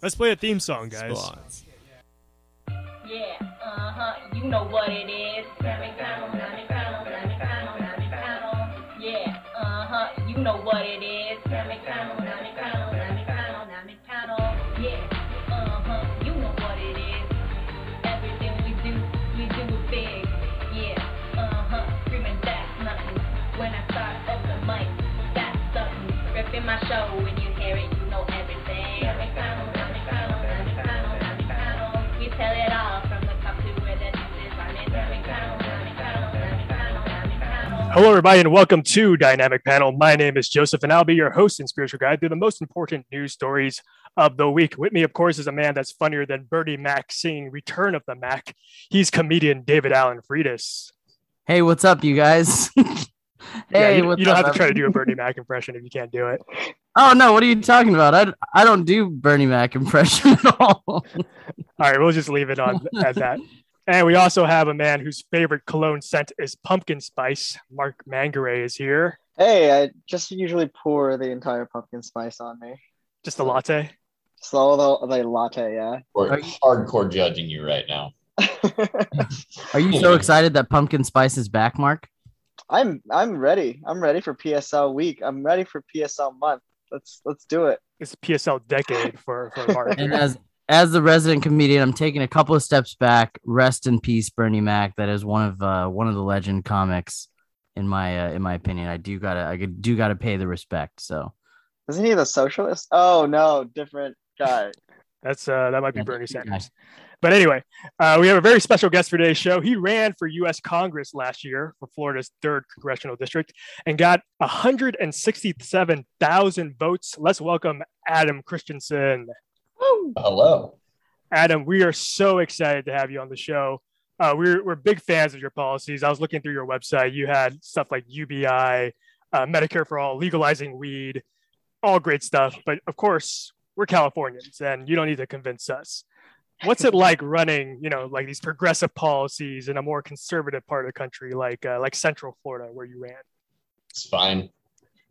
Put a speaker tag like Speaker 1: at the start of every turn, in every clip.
Speaker 1: Let's play a theme song, guys.
Speaker 2: Spots.
Speaker 3: Yeah, uh huh, you know what it is. Yeah, uh huh, you know what it is. Yeah, uh huh,
Speaker 1: Hello, everybody, and welcome to Dynamic Panel. My name is Joseph, and I'll be your host and spiritual guide through the most important news stories of the week. With me, of course, is a man that's funnier than Bernie Mac singing Return of the Mac. He's comedian David Allen Friedis.
Speaker 4: Hey, what's up, you guys? hey,
Speaker 1: Yeah, you, you don't
Speaker 4: up?
Speaker 1: have to try to do a Bernie Mac impression if you can't do it.
Speaker 4: Oh no, what are you talking about? I I don't do Bernie Mac impression at all.
Speaker 1: All right, we'll just leave it on at that. And we also have a man whose favorite cologne scent is pumpkin spice. Mark Mangare is here.
Speaker 5: Hey, I just usually pour the entire pumpkin spice on me.
Speaker 1: Just a latte.
Speaker 5: Just all the, the latte, yeah.
Speaker 6: We're
Speaker 4: Are you-
Speaker 6: hardcore judging you right now.
Speaker 4: Are you so excited that pumpkin spice is back, Mark?
Speaker 5: I'm I'm ready. I'm ready for PSL week. I'm ready for PSL month. Let's let's do it.
Speaker 1: It's PSL decade for, for Mark.
Speaker 4: And as as the resident comedian, I'm taking a couple of steps back. Rest in peace, Bernie Mac. That is one of uh, one of the legend comics, in my uh, in my opinion. I do gotta I do gotta pay the respect. So
Speaker 5: Isn't he the socialist? Oh no, different guy.
Speaker 1: That's uh, that might be
Speaker 4: Yeah,
Speaker 1: Bernie
Speaker 4: different
Speaker 1: Sanders. But anyway, uh, we have a very special guest for today's show. He ran for U.S. Congress last year for Florida's third congressional district and got 167,000 votes. Let's welcome Adam Christensen.
Speaker 6: Hello.
Speaker 1: Adam, we are so excited to have you on the show. Uh, we're, we're big fans of your policies. I was looking through your website. You had stuff like UBI, uh, Medicare for all, legalizing weed, all great stuff. But of course, we're Californians and you don't need to convince us. What's it like running, you know, like these progressive policies in a more conservative part of the country, like uh, like Central Florida, where you ran?
Speaker 6: It's fine.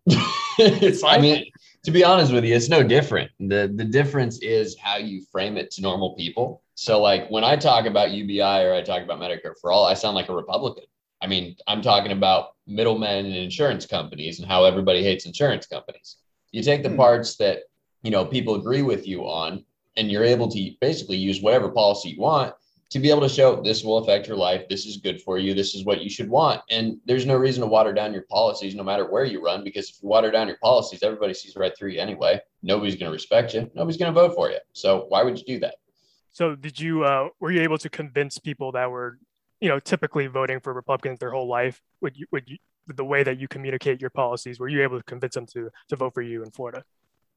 Speaker 6: it's, I mean, to be honest with you, it's no different. The the difference is how you frame it to normal people. So like when I talk about UBI or I talk about Medicare for all, I sound like a Republican. I mean, I'm talking about middlemen and insurance companies and how everybody hates insurance companies. You take the
Speaker 5: Hmm.
Speaker 6: parts that, you know, people agree with you on and you're able to basically use whatever policy you want to be able to show this will affect your life. This is good for you. This is what you should want. And there's no reason to water down your policies, no matter where you run, because if you water down your policies, everybody sees right through you anyway. Nobody's going to respect you. Nobody's going to vote for you. So why would you do that?
Speaker 1: So did you uh, were you able to convince people that were, you know, typically voting for Republicans their whole life? Would you would you the way that you communicate your policies, were you able to convince them to to vote for you in Florida?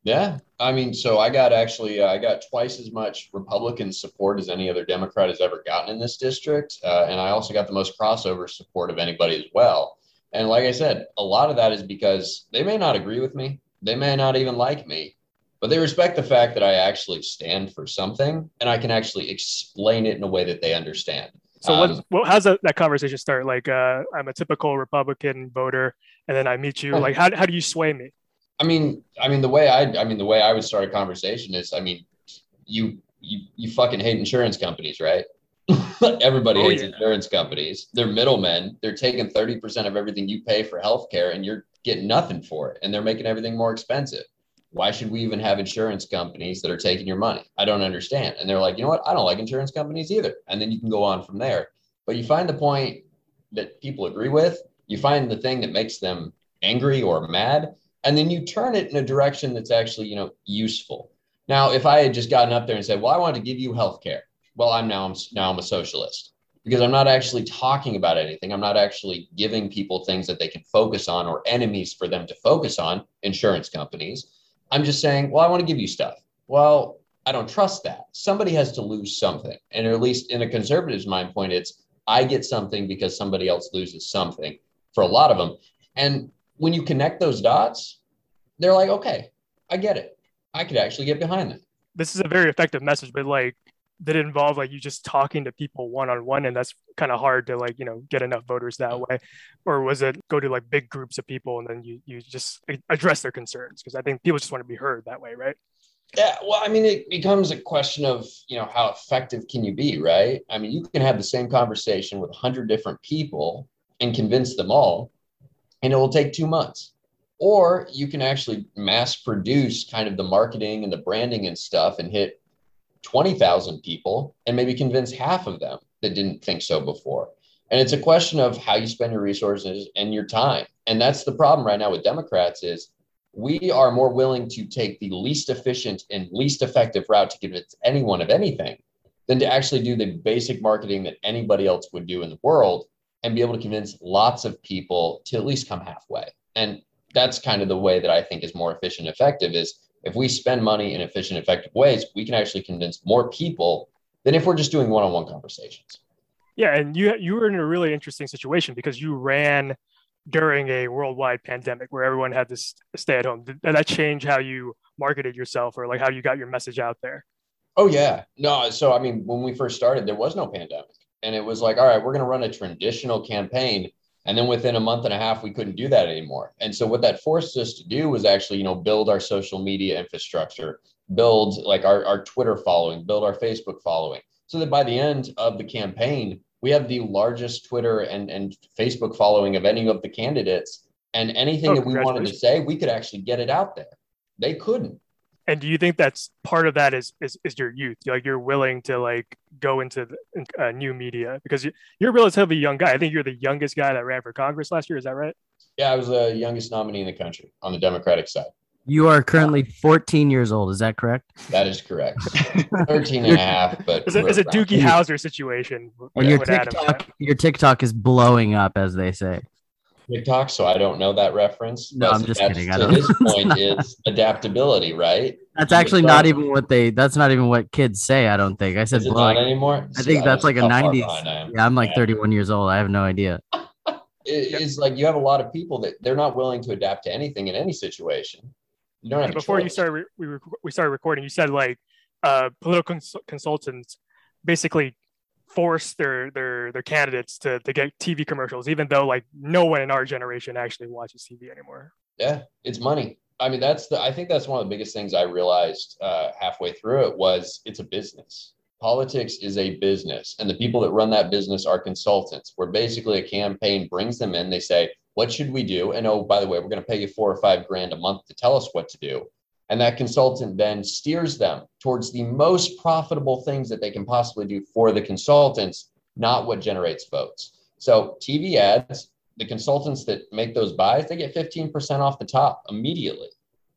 Speaker 6: Yeah, I mean, so I got actually, uh, I got twice as much Republican support as any other Democrat has ever gotten in this district, uh, and I also got the most crossover support of anybody as well. And like I said, a lot of that is because they may not agree with me, they may not even like me, but they respect the fact that I actually stand for something, and I can actually explain it in a way that they understand.
Speaker 1: So
Speaker 6: Um,
Speaker 1: what, well, how's that, that conversation start? Like, uh, I'm a typical Republican voter, and then I meet you. Like, how, how do you sway me?
Speaker 6: I mean, I mean the way I, I mean the way I would start a conversation is, I mean, you you you fucking hate insurance companies, right? Everybody
Speaker 1: Oh,
Speaker 6: hates
Speaker 1: yeah.
Speaker 6: insurance companies. They're middlemen. They're taking thirty percent of everything you pay for healthcare, and you're getting nothing for it, and they're making everything more expensive. Why should we even have insurance companies that are taking your money? I don't understand. And they're like, you know what? I don't like insurance companies either. And then you can go on from there. But you find the point that people agree with. You find the thing that makes them angry or mad, and then you turn it in a direction that's actually you know useful. Now if i had just gotten up there and said well i want to give you health care well i'm now i'm now i'm a socialist. Because i'm not actually talking about anything. I'm not actually giving people things that they can focus on or enemies for them to focus on insurance companies. I'm just saying well i want to give you stuff. Well i don't trust that. Somebody has to lose something. And at least in a conservative's mind point it's i get something because somebody else loses something for a lot of them and when you connect those dots, they're like, okay, I get it. I could actually get behind that.
Speaker 1: This is a very effective message, but like, did it involve like you just talking to people one on one, and that's kind of hard to like you know get enough voters that way, or was it go to like big groups of people and then you you just address their concerns? Because I think people just want to be heard that way, right?
Speaker 6: Yeah, well, I mean, it becomes a question of you know how effective can you be, right? I mean, you can have the same conversation with a hundred different people and convince them all, and it will take two months. Or you can actually mass produce kind of the marketing and the branding and stuff and hit twenty thousand people and maybe convince half of them that didn't think so before. And it's a question of how you spend your resources and your time. And that's the problem right now with Democrats is we are more willing to take the least efficient and least effective route to convince anyone of anything than to actually do the basic marketing that anybody else would do in the world and be able to convince lots of people to at least come halfway. And that's kind of the way that I think is more efficient and effective is if we spend money in efficient, effective ways, we can actually convince more people than if we're just doing one-on-one conversations.
Speaker 1: Yeah, and you you were in a really interesting situation because you ran during a worldwide pandemic where everyone had to stay at home. Did that change how you marketed yourself or like how you got your message out there?
Speaker 6: Oh yeah, no. So I mean, when we first started, there was no pandemic, and it was like, all right, we're going to run a traditional campaign, and then within a month and a half, we couldn't do that anymore. And so what that forced us to do was actually, you know, build our social media infrastructure, build like our, our Twitter following, build our Facebook following, so that by the end of the campaign, we have the largest Twitter and, and Facebook following of any of the candidates. And anything
Speaker 1: Oh,
Speaker 6: that we wanted to say, we could actually get it out there. They couldn't.
Speaker 1: And do you think that's part of that is is, is your youth? Like you're willing to like go into the, uh, new media because you, you're a relatively young guy. I think you're the youngest guy that ran for Congress last year. Is that right?
Speaker 6: Yeah, I was the youngest nominee in the country on the Democratic side.
Speaker 4: You are currently 14 years old. Is that correct?
Speaker 6: That is correct. 13 and a half, but
Speaker 1: It's a, it's a
Speaker 6: we're around.
Speaker 1: Doogie Howser situation.
Speaker 4: And
Speaker 1: with-
Speaker 4: your. TikTok, your TikTok is blowing up, as they say.
Speaker 6: TikTok, so I don't know that reference.
Speaker 4: No,
Speaker 6: but
Speaker 4: I'm just
Speaker 6: that's-
Speaker 4: kidding. I
Speaker 6: To
Speaker 4: don't-
Speaker 6: his point is adaptability, right?
Speaker 4: That's
Speaker 6: You
Speaker 4: actually not even what they. That's not even what kids say. I don't think. I said
Speaker 6: Is it not anymore?
Speaker 4: I think that's like a 90s.
Speaker 6: Yeah.
Speaker 4: Yeah, I'm like
Speaker 6: Yeah.
Speaker 4: 31 years old. I have no idea.
Speaker 6: It's like you have a lot of people that they're not willing to adapt to anything in any situation. You don't have
Speaker 1: And
Speaker 6: a
Speaker 1: before you started re- we were, we started recording, you said like uh, political cons- consultants basically force their their their candidates to to get TV commercials, even though like no one in our generation actually watches TV anymore.
Speaker 6: Yeah, it's money. I mean, that's the. I think that's one of the biggest things I realized uh, halfway through it was it's a business. Politics is a business, and the people that run that business are consultants. Where basically a campaign brings them in, they say, "What should we do?" And oh, by the way, we're going to pay you four or five grand a month to tell us what to do. And that consultant then steers them towards the most profitable things that they can possibly do for the consultants, not what generates votes. So TV ads, the consultants that make those buys, they get 15% off the top immediately.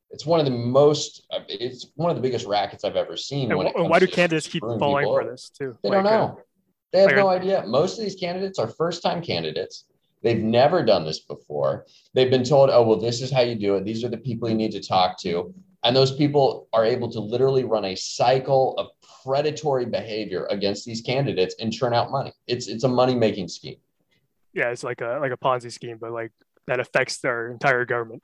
Speaker 6: It's one of the most, uh, it's one of the biggest rackets I've ever seen.
Speaker 1: And,
Speaker 6: when it
Speaker 1: and
Speaker 6: comes
Speaker 1: why do candidates keep falling for this too?
Speaker 6: They
Speaker 1: Like,
Speaker 6: don't
Speaker 1: uh,
Speaker 6: know. They have
Speaker 1: like,
Speaker 6: no idea. Most of these candidates are first time candidates. They've never done this before. They've been told, oh, well, this is how you do it. These are the people you need to talk to. And those people are able to literally run a cycle of predatory behavior against these candidates and churn out money. It's it's a money making scheme.
Speaker 1: yeah, it's like a like a Ponzi scheme, but like that affects their entire government.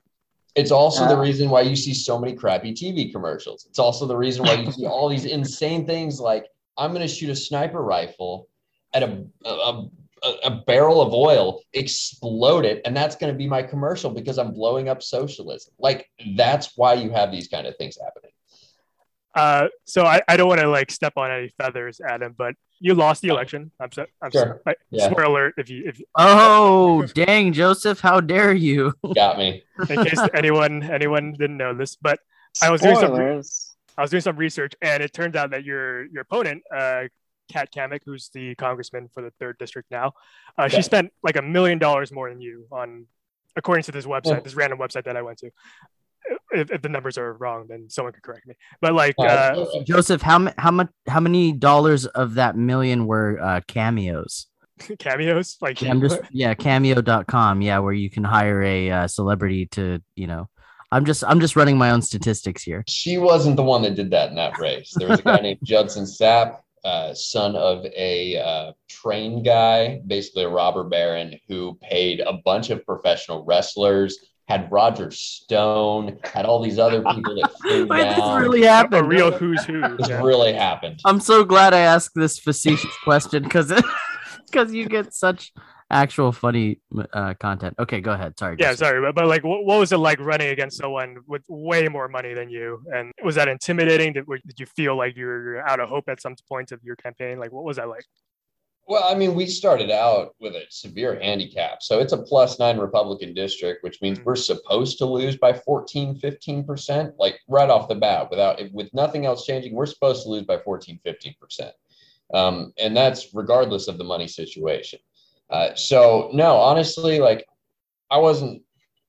Speaker 6: It's also the reason why you see so many crappy TV commercials. It's also the reason why you see all these insane things like I'm going to shoot a sniper rifle at a, a, a, a barrel of oil, explode it, and that's going to be my commercial because I'm blowing up socialism. Like that's why you have these kind of things happening.
Speaker 1: Uh, so I, I don't want to like step on any feathers, Adam, but you lost the election. I'm so, I'm
Speaker 6: Sure.
Speaker 1: sorry.
Speaker 6: Yeah.
Speaker 1: Spoiler alert if you if
Speaker 4: Oh, dang, Joseph, how dare you?
Speaker 6: Got me.
Speaker 1: in case anyone anyone didn't know this, but I was doing some. I was doing some research, and it turns out that your your opponent, uh, Kat Cammack, who's the congressman for the third district now, uh, she spent like a million dollars more than you on, according to this website,
Speaker 6: Yeah.
Speaker 1: this random website that I went to. If, if the numbers are wrong, then someone could correct me. But like,
Speaker 6: Uh,
Speaker 1: uh,
Speaker 4: Joseph, how how much how many dollars of that million were uh, cameos?
Speaker 1: cameos, like
Speaker 4: I'm just yeah, cameo.com, yeah, where you can hire a uh, celebrity to, you know. I'm just I'm just running my own statistics here.
Speaker 6: She wasn't the one that did that in that race. There was a guy named Judson Sapp, uh, son of a uh, train guy, basically a robber baron, who paid a bunch of professional wrestlers, had Roger Stone, had all these other people that flew
Speaker 4: Wait, this really happened.
Speaker 1: a real who's who.
Speaker 6: this
Speaker 1: yeah.
Speaker 6: really happened.
Speaker 4: I'm so glad I asked this facetious question because because you get such actual funny uh, content. Okay, go ahead. Sorry.
Speaker 1: Yeah,
Speaker 4: Justin.
Speaker 1: sorry, but, but like, what, what was it like running against someone with way more money than you? And was that intimidating? Did, did you feel like you were out of hope at some point of your campaign? Like, what was that like?
Speaker 6: Well, I mean, we started out with a severe handicap. So it's a plus nine Republican district, which means
Speaker 1: Mhm.
Speaker 6: we're supposed to lose by 14, 15%, like right off the bat, without with nothing else changing, we're supposed to lose by 14, 15%. Um, and that's regardless of the money situation. Uh, so no, honestly, like I wasn't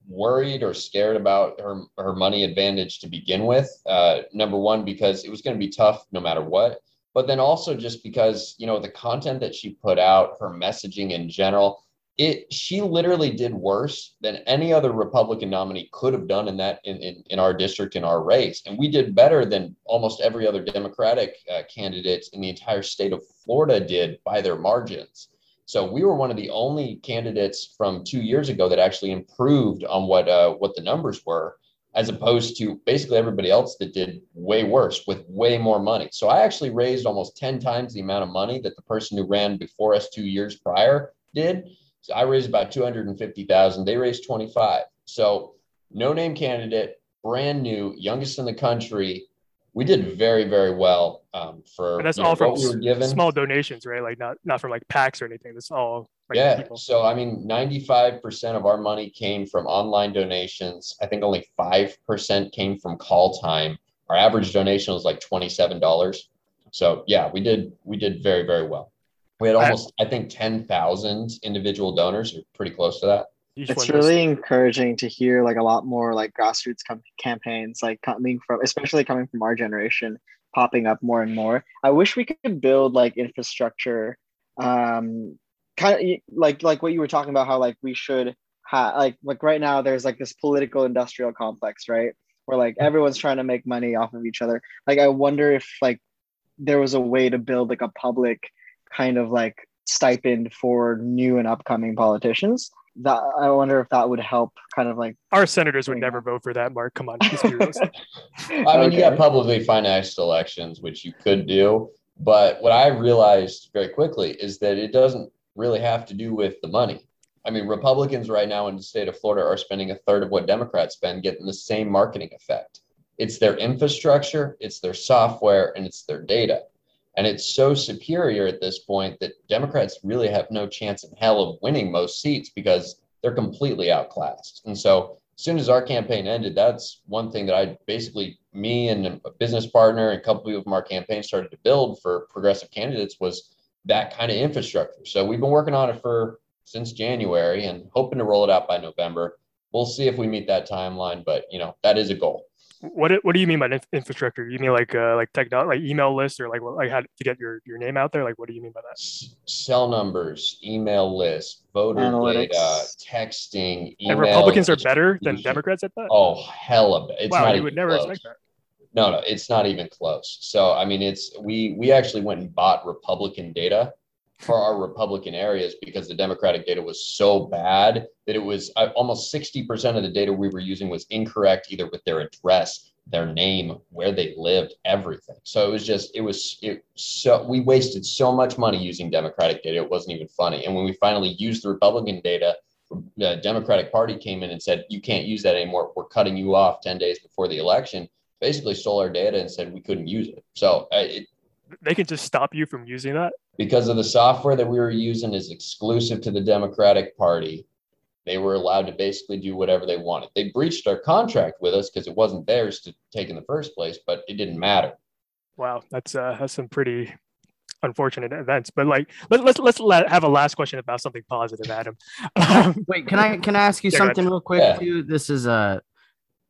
Speaker 6: worried or scared about her her money advantage to begin with. Uh, number one, because it was going to be tough no matter what but then also just because you know the content that she put out her messaging in general it she literally did worse than any other republican nominee could have done in that in, in, in our district in our race and we did better than almost every other democratic uh, candidate in the entire state of florida did by their margins so we were one of the only candidates from two years ago that actually improved on what uh, what the numbers were as opposed to basically everybody else that did way worse with way more money. So I actually raised almost 10 times the amount of money that the person who ran before us two years prior did. So I raised about 250,000. They raised 25. So no name candidate, brand new, youngest in the country. We did very, very well um, for
Speaker 1: And that's
Speaker 6: you know,
Speaker 1: all from
Speaker 6: what we were given.
Speaker 1: small donations, right? Like, not not from like packs or anything. That's all. Like,
Speaker 6: yeah.
Speaker 1: people.
Speaker 6: So, I mean, 95% of our money came from online donations. I think only 5% came from call time. Our average donation was like $27. So, yeah, we did we did very very well. We had
Speaker 1: I-
Speaker 6: almost I think 10,000 individual donors, or pretty close to that.
Speaker 5: It's really encouraging to hear like a lot more like grassroots com- campaigns like coming from especially coming from our generation popping up more and more. I wish we could build like infrastructure um kind of like like what you were talking about how like we should have like like right now there's like this political industrial complex, right? Where like everyone's trying to make money off of each other. Like I wonder if like there was a way to build like a public kind of like stipend for new and upcoming politicians that I wonder if that would help kind of like
Speaker 1: Our senators would never vote for that, Mark. Come on. let's be realistic.
Speaker 6: I mean, you got publicly financed elections, which you could do. But what I realized very quickly is that it doesn't really have to do with the money. I mean, Republicans right now in the state of Florida are spending a third of what Democrats spend, getting the same marketing effect. It's their infrastructure, it's their software, and it's their data. And it's so superior at this point that Democrats really have no chance in hell of winning most seats because they're completely outclassed. And so as soon as our campaign ended, that's one thing that I basically, me and a business partner and a couple people from our campaign started to build for progressive candidates was that kind of infrastructure. So we've been working on it for since January and hoping to roll it out by November. We'll see if we meet that timeline, but you know that is a goal.
Speaker 1: What do- What do you mean by inf- infrastructure? You mean like uh, like technology, like email lists, or like like how to get your your name out there? Like, what do you mean by that?
Speaker 6: S- cell numbers, email lists, voter
Speaker 5: Analytics.
Speaker 6: data, texting, email.
Speaker 1: And Republicans are better than. Democrats at that.
Speaker 6: Oh, hella! be- It's
Speaker 1: wow,
Speaker 6: not
Speaker 1: you would never
Speaker 6: close.
Speaker 1: expect that.
Speaker 6: No, no, it's not even close. So I mean, it's we we actually went and bought Republican data for our Republican areas because the Democratic data was so bad that it was uh, almost sixty percent of the data we were using was incorrect, either with their address, their name, where they lived, everything. So it was just it was it so we wasted so much money using Democratic data. It wasn't even funny. And when we finally used the Republican data. The Democratic Party came in and said, You can't use that anymore. We're cutting you off 10 days before the election basically stole our data and said we couldn't use it. So uh, it,
Speaker 1: They can just stop you from using that.
Speaker 6: Because of the software that we were using is exclusive to the Democratic Party, they were allowed to basically do whatever they wanted. They breached our contract with us because it wasn't theirs to take in the first place, but it didn't matter.
Speaker 1: Wow, that's uh, that's some pretty unfortunate events. But like, let, let's let's let, have a last question about something positive, Adam. Um,
Speaker 4: Wait, can I can I ask you
Speaker 1: Yeah,
Speaker 4: something real quick
Speaker 6: Yeah.
Speaker 4: too? This is a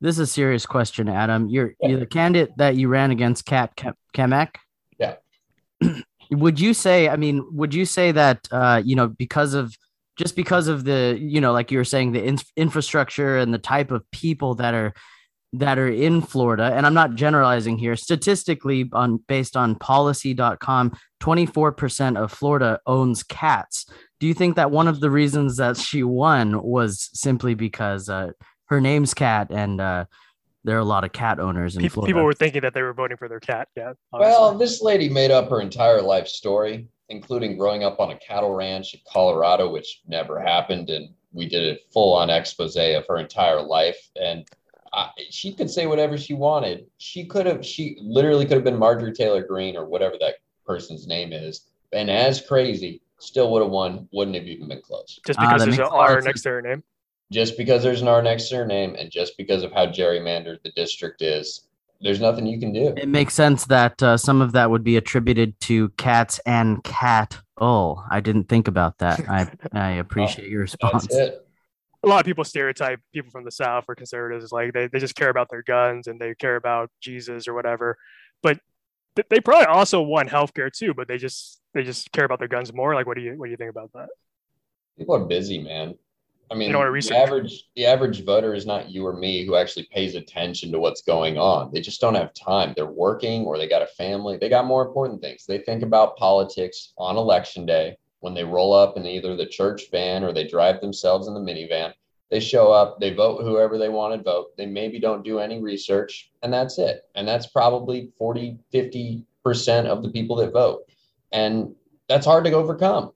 Speaker 4: this is a serious question, Adam. You're
Speaker 6: Yeah.
Speaker 4: you're the candidate that you ran against Kat Kam- Cammack.
Speaker 6: Yeah.
Speaker 4: Would you say? I mean, would you say that uh, you know because of just because of the you know like you were saying the in- infrastructure and the type of people that are that are in Florida, and I'm not generalizing here. Statistically, on based on policy.com, 24% of Florida owns cats. Do you think that one of the reasons that she won was simply because uh, her name's Cat and uh, there are a lot of cat owners in
Speaker 1: pe-
Speaker 4: Florida?
Speaker 1: people were thinking that they were voting for their cat. Yeah.
Speaker 6: Well, this lady made up her entire life story including growing up on a cattle ranch in Colorado, which never happened. And we did a full on expose of her entire life. And I, she could say whatever she wanted. She could have, she literally could have been Marjorie Taylor Greene or whatever that person's name is. And as crazy, still would have won, wouldn't have even been close.
Speaker 1: Just
Speaker 4: Ah,
Speaker 1: because
Speaker 4: that
Speaker 1: there's an
Speaker 4: makes a lot
Speaker 1: R next to her name.
Speaker 6: Just because there's an R next to your name and just because of how gerrymandered the district is, there's nothing you can do.
Speaker 4: It makes sense that uh, some of that would be attributed to cats and cat. Oh, I didn't think about that. I I appreciate your response.
Speaker 1: A lot of people stereotype people from the South or conservatives like they, they just care about their guns and they care about Jesus or whatever. But th- they probably also want healthcare too, but they just they just care about their guns more. Like what do you what do you think about that?
Speaker 6: People are busy, man. I mean, the average the average voter is not you or me who actually pays attention to what's going on. They just don't have time. They're working or they got a family. They got more important things. They think about politics on election day when they roll up in either the church van or they drive themselves in the minivan. They show up, they vote whoever they want to vote. They maybe don't do any research, and that's it. And that's probably 40, 50% of the people that vote. And that's hard to overcome,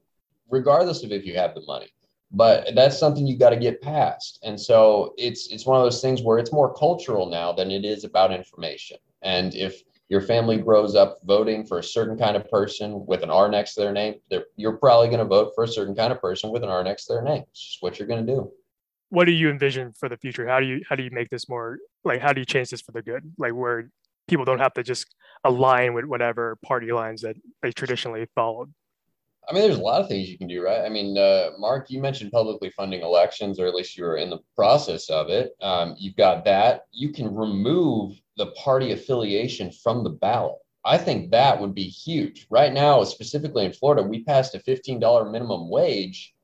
Speaker 6: regardless of if you have the money but that's something you got to get past and so it's it's one of those things where it's more cultural now than it is about information and if your family grows up voting for a certain kind of person with an r next to their name you're probably going to vote for a certain kind of person with an r next to their name it's just what you're going to do
Speaker 1: What do you envision for the future? How do you how do you make this more like how do you change this for the good? Like where people don't have to just align with whatever party lines that they traditionally followed.
Speaker 6: I mean, there's a lot of things you can do, right? I mean, uh, Mark, you mentioned publicly funding elections, or at least you were in the process of it. Um, you've got that. You can remove the party affiliation from the ballot. I think that would be huge. Right now, specifically in Florida, we passed a $15 minimum wage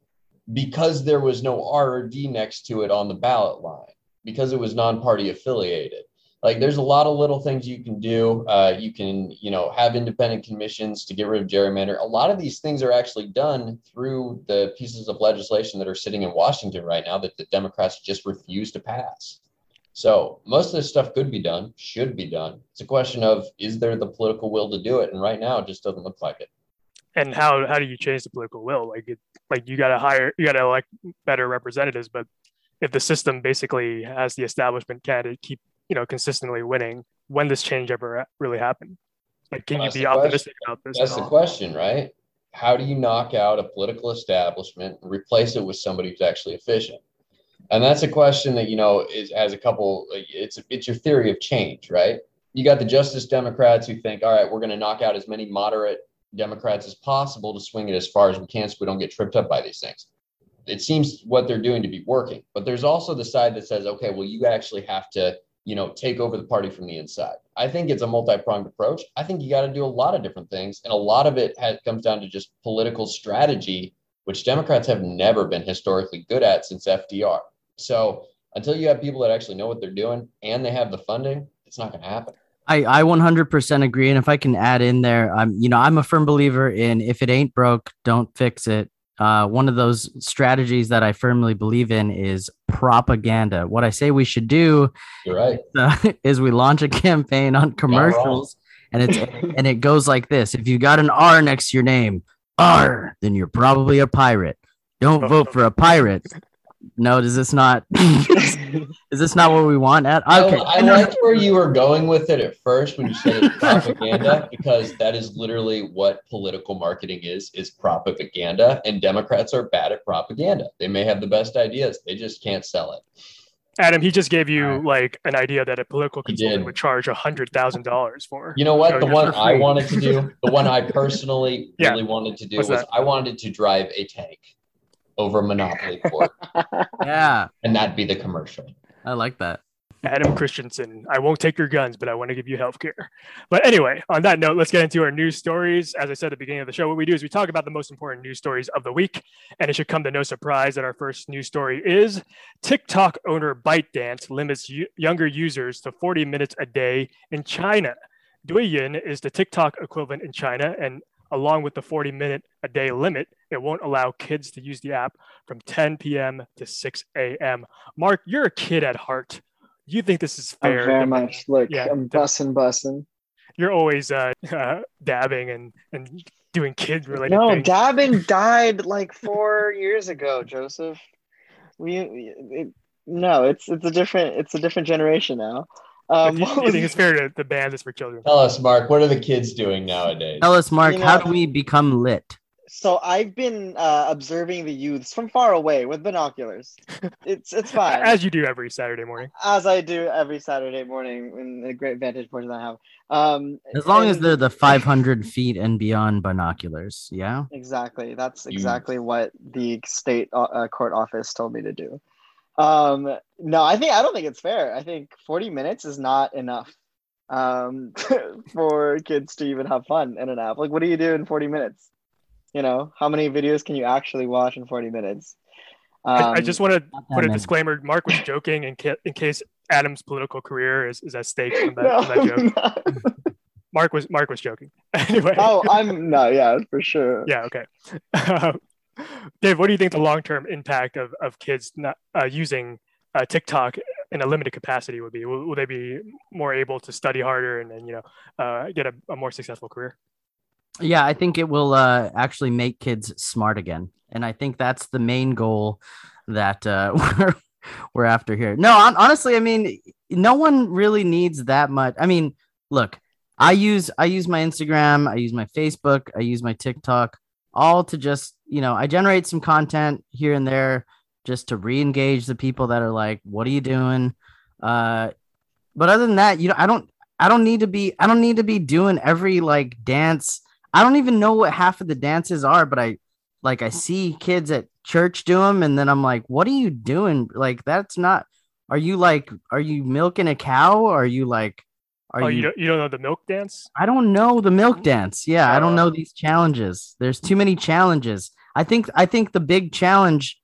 Speaker 6: because there was no R or D next to it on the ballot line, because it was non party affiliated like there's a lot of little things you can do uh, you can you know have independent commissions to get rid of gerrymander. A lot of these things are actually done through the pieces of legislation that are sitting in washington right now that the democrats just refuse to pass. So most of this stuff could be done should be done. It's a question of is there the political will to do it? And right now it just doesn't look like it.
Speaker 1: And how how do you change the political will? Like it like you gotta hire you gotta elect better representatives, but if the system basically has the establishment candidate keep you know consistently winning, when this change ever really happened? Like can
Speaker 6: That's
Speaker 1: you be
Speaker 6: the question.
Speaker 1: optimistic about this?
Speaker 6: That's the question, right? How do you knock out a political establishment and replace it with somebody who's actually efficient? And that's a question that you know is has a couple. It's it's your theory of change, right? You got the Justice Democrats who think, all right, we're going to knock out as many moderate Democrats as possible to swing it as far as we can, so we don't get tripped up by these things. It seems what they're doing to be working, but there's also the side that says, okay, well, you actually have to you know, take over the party from the inside. I think it's a multi-pronged approach. I think you got to do a lot of different things, and a lot of it has, comes down to just political strategy, which Democrats have never been historically good at since FDR. So until you have people that actually know what they're doing and they have the funding, it's not going to happen.
Speaker 4: I, I 100% agree. And if I can add in there, I'm, you know, I'm a firm believer in if it ain't broke, don't fix it. Uh, one of those strategies that I firmly believe in is propaganda. What I say we should do
Speaker 6: You're right.
Speaker 4: uh, is we launch a campaign on commercials and it's and it goes like this if you got an r next to your name r then you're probably a pirate don't vote for a pirate no does this not is this not what we want at okay
Speaker 6: I, I liked where you were going with it at first when you said it's propaganda, because that is literally what political marketing is, is propaganda. And Democrats are bad at propaganda. They may have the best ideas. They just can't sell it.
Speaker 1: Adam, he just gave you
Speaker 4: Alright.
Speaker 1: like an idea that a political consultant would charge a hundred thousand dollars for.
Speaker 6: You know what?
Speaker 1: So
Speaker 6: The one I wanted to do, the one I personally
Speaker 1: Yeah.
Speaker 6: really wanted to do
Speaker 1: What's
Speaker 6: was
Speaker 1: that?
Speaker 6: I wanted to drive a tank over Monopoly Court,
Speaker 4: yeah
Speaker 6: and that'd be the commercial.
Speaker 4: i like that
Speaker 1: Adam Christensen, I won't take your guns, but I want to give you health care. But anyway, on that note, let's get into our news stories. As I said at the beginning of the show, what we do is we talk about the most important news stories of the week. And it should come to no surprise that our first news story is TikTok owner ByteDance limits y- younger users to 40 minutes a day in China. Douyin is the TikTok equivalent in China. And along with the 40 minute a day limit, it won't allow kids to use the app from 10 p.m. to 6 a.m. Mark, you're a kid at heart. You think this is
Speaker 5: I'm
Speaker 1: fair?
Speaker 5: very
Speaker 1: that-
Speaker 5: much. Look,
Speaker 1: yeah,
Speaker 5: I'm
Speaker 1: the-
Speaker 5: bussin' bussin'.
Speaker 1: you're always uh, uh, dabbing and and doing kid related
Speaker 5: No,
Speaker 1: things.
Speaker 5: dabbing died like four years ago, Joseph. We, it, no, it's it's a different it's a different generation now.
Speaker 1: But
Speaker 5: Um,
Speaker 1: do you, do you think it's fair to, to ban this for children?
Speaker 6: Tell us, Mark, what are the kids doing nowadays?
Speaker 4: Tell us, Mark,
Speaker 5: You
Speaker 4: how do we become lit?
Speaker 5: so I've been uh, observing the youths from far away with binoculars. It's it's fine.
Speaker 1: As you do every Saturday morning.
Speaker 5: as I do every Saturday morning in the great vantage point that I have. Um,
Speaker 4: As long as
Speaker 5: and-
Speaker 4: they're the 500 feet and beyond binoculars. Yeah.
Speaker 5: exactly that's
Speaker 6: You-
Speaker 5: exactly what the state uh, uh, court office told me to do. Um, no, I think I don't think it's fair. I think 40 minutes is not enough um, for kids to even have fun in an app. Like, what do you do in 40 minutes? You know, how many videos can you actually watch in 40 minutes?
Speaker 1: I, I
Speaker 5: Um,
Speaker 1: just want to put a
Speaker 4: many.
Speaker 1: disclaimer. Mark was joking in, ca- in case Adam's political career is, is at stake from that,
Speaker 5: no,
Speaker 1: from that joke. Mark was Mark was joking. anyway.
Speaker 5: oh, I'm no, yeah, for sure.
Speaker 1: Yeah. Okay. Dave, what do you think the long term impact of, of kids not uh, using uh, TikTok in a limited capacity would be? Will, will they be more able to study harder and then you know uh, get a, a more successful career?
Speaker 4: Yeah, I think it will uh, actually make kids smart again, and I think that's the main goal that uh, we're we're after here. No, hon- honestly, I mean, no one really needs that much. I mean, look, I use I use my Instagram, I use my Facebook, I use my TikTok, all to just you know I generate some content here and there just to re-engage the people that are like, "What are you doing?" Uh, but other than that, you know, I don't I don't need to be I don't need to be doing every like dance. I don't even know what half of the dances are, but I like I see kids at church do them, and then I'm like, what are you doing? Like that's not. Are you like? Are you milking a cow? Are you like? Are
Speaker 1: oh,
Speaker 4: you?
Speaker 1: you don't you don't know the milk dance?
Speaker 4: I don't know the milk dance. Yeah, I don't
Speaker 1: Oh.
Speaker 4: know these challenges. There's too many challenges. I think I think the big challenge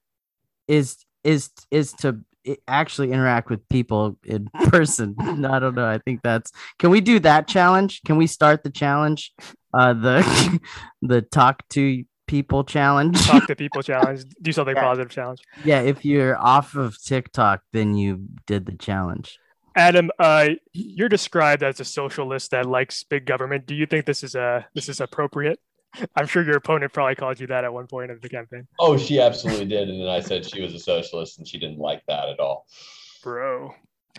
Speaker 4: is is is to actually interact with people in person. I don't know. I think that's Can we do that challenge? Can we start the challenge? Uh the the talk to people challenge.
Speaker 1: Talk to people challenge. Do something
Speaker 4: Yeah.
Speaker 1: positive challenge.
Speaker 4: yeah, if you're off of TikTok, then you did the challenge.
Speaker 1: Adam, uh, you're described as a socialist that likes big government. Do you think this is uh this is appropriate? I'm sure your opponent probably called you that at one point of the campaign,
Speaker 6: Oh, she absolutely did. And then I said she was a socialist and she didn't like that at all.
Speaker 1: bro.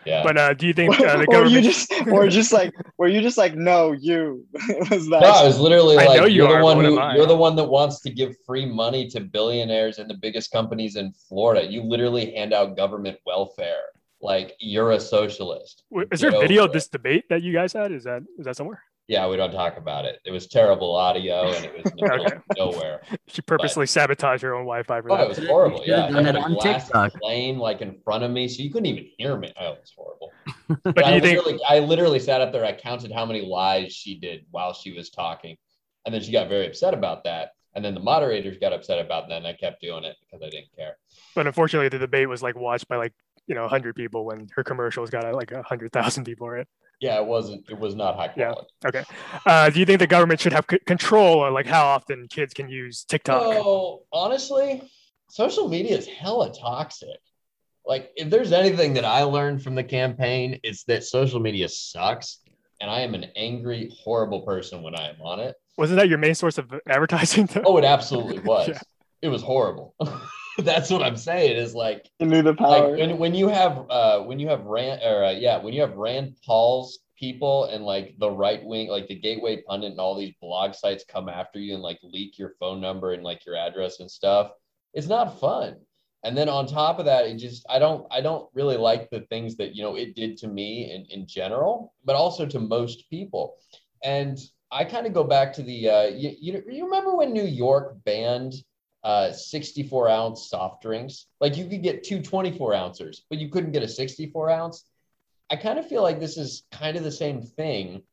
Speaker 6: Yeah.
Speaker 1: But uh, do you think uh, the
Speaker 5: or you
Speaker 1: government?
Speaker 5: just, or just like, were you just like, no, you was that?
Speaker 6: No, I was literally
Speaker 1: I
Speaker 6: like,
Speaker 1: know you
Speaker 6: you're
Speaker 1: are,
Speaker 6: the one who
Speaker 1: I?
Speaker 6: you're the one that wants to give free money to billionaires and the biggest companies in Florida. You literally hand out government welfare. Like you're a socialist.
Speaker 1: W- Is there
Speaker 6: Get
Speaker 1: video of this debate that you guys had? Is that is that somewhere?
Speaker 6: Yeah, we don't talk about it. It was terrible audio and it was in the middle
Speaker 1: Okay.
Speaker 6: nowhere.
Speaker 1: She purposely sabotaged her own Wi-Fi for
Speaker 6: Oh, it was horrible.
Speaker 4: You
Speaker 6: Yeah,
Speaker 4: done it on TikTok.
Speaker 6: plane like in front of me, so you couldn't even hear me. Oh, it was horrible.
Speaker 1: But do
Speaker 6: I
Speaker 1: think?
Speaker 6: literally, I literally sat up there. I counted how many lies she did while she was talking, and then she got very upset about that. And then the moderators got upset about that, and I kept doing it because I didn't care.
Speaker 1: But unfortunately, the debate was like watched by like you know 100 people when her commercials got uh, like 100,000 people right.
Speaker 6: Yeah, it wasn't. It was not high quality.
Speaker 1: Yeah.
Speaker 6: quality.
Speaker 1: Uh, do you think the government should have c- control or like how often kids can use TikTok?
Speaker 6: So honestly, social media is hella toxic. Like, if there's anything that I learned from the campaign, it's that social media sucks, and I am an angry, horrible person when I am on it.
Speaker 1: Wasn't that your main source of advertising? though?
Speaker 6: Oh, it absolutely was.
Speaker 1: Yeah.
Speaker 6: It was horrible. That's what I'm saying. Is like
Speaker 5: You knew the power.
Speaker 6: like when, when you have uh when you have Rand or uh, yeah when you have Rand Paul's people and like the right wing like the Gateway Pundit and all these blog sites come after you and like leak your phone number and like your address and stuff, it's not fun. And then on top of that, it just I don't I don't really like the things that you know it did to me in in general, but also to most people. And I kind of go back to the uh, you, you you remember when New York banned uh 64 ounce soft drinks. Like you could get two 24 ounces but you couldn't get a 64 ounce. I kind of feel like this is kind of the same thing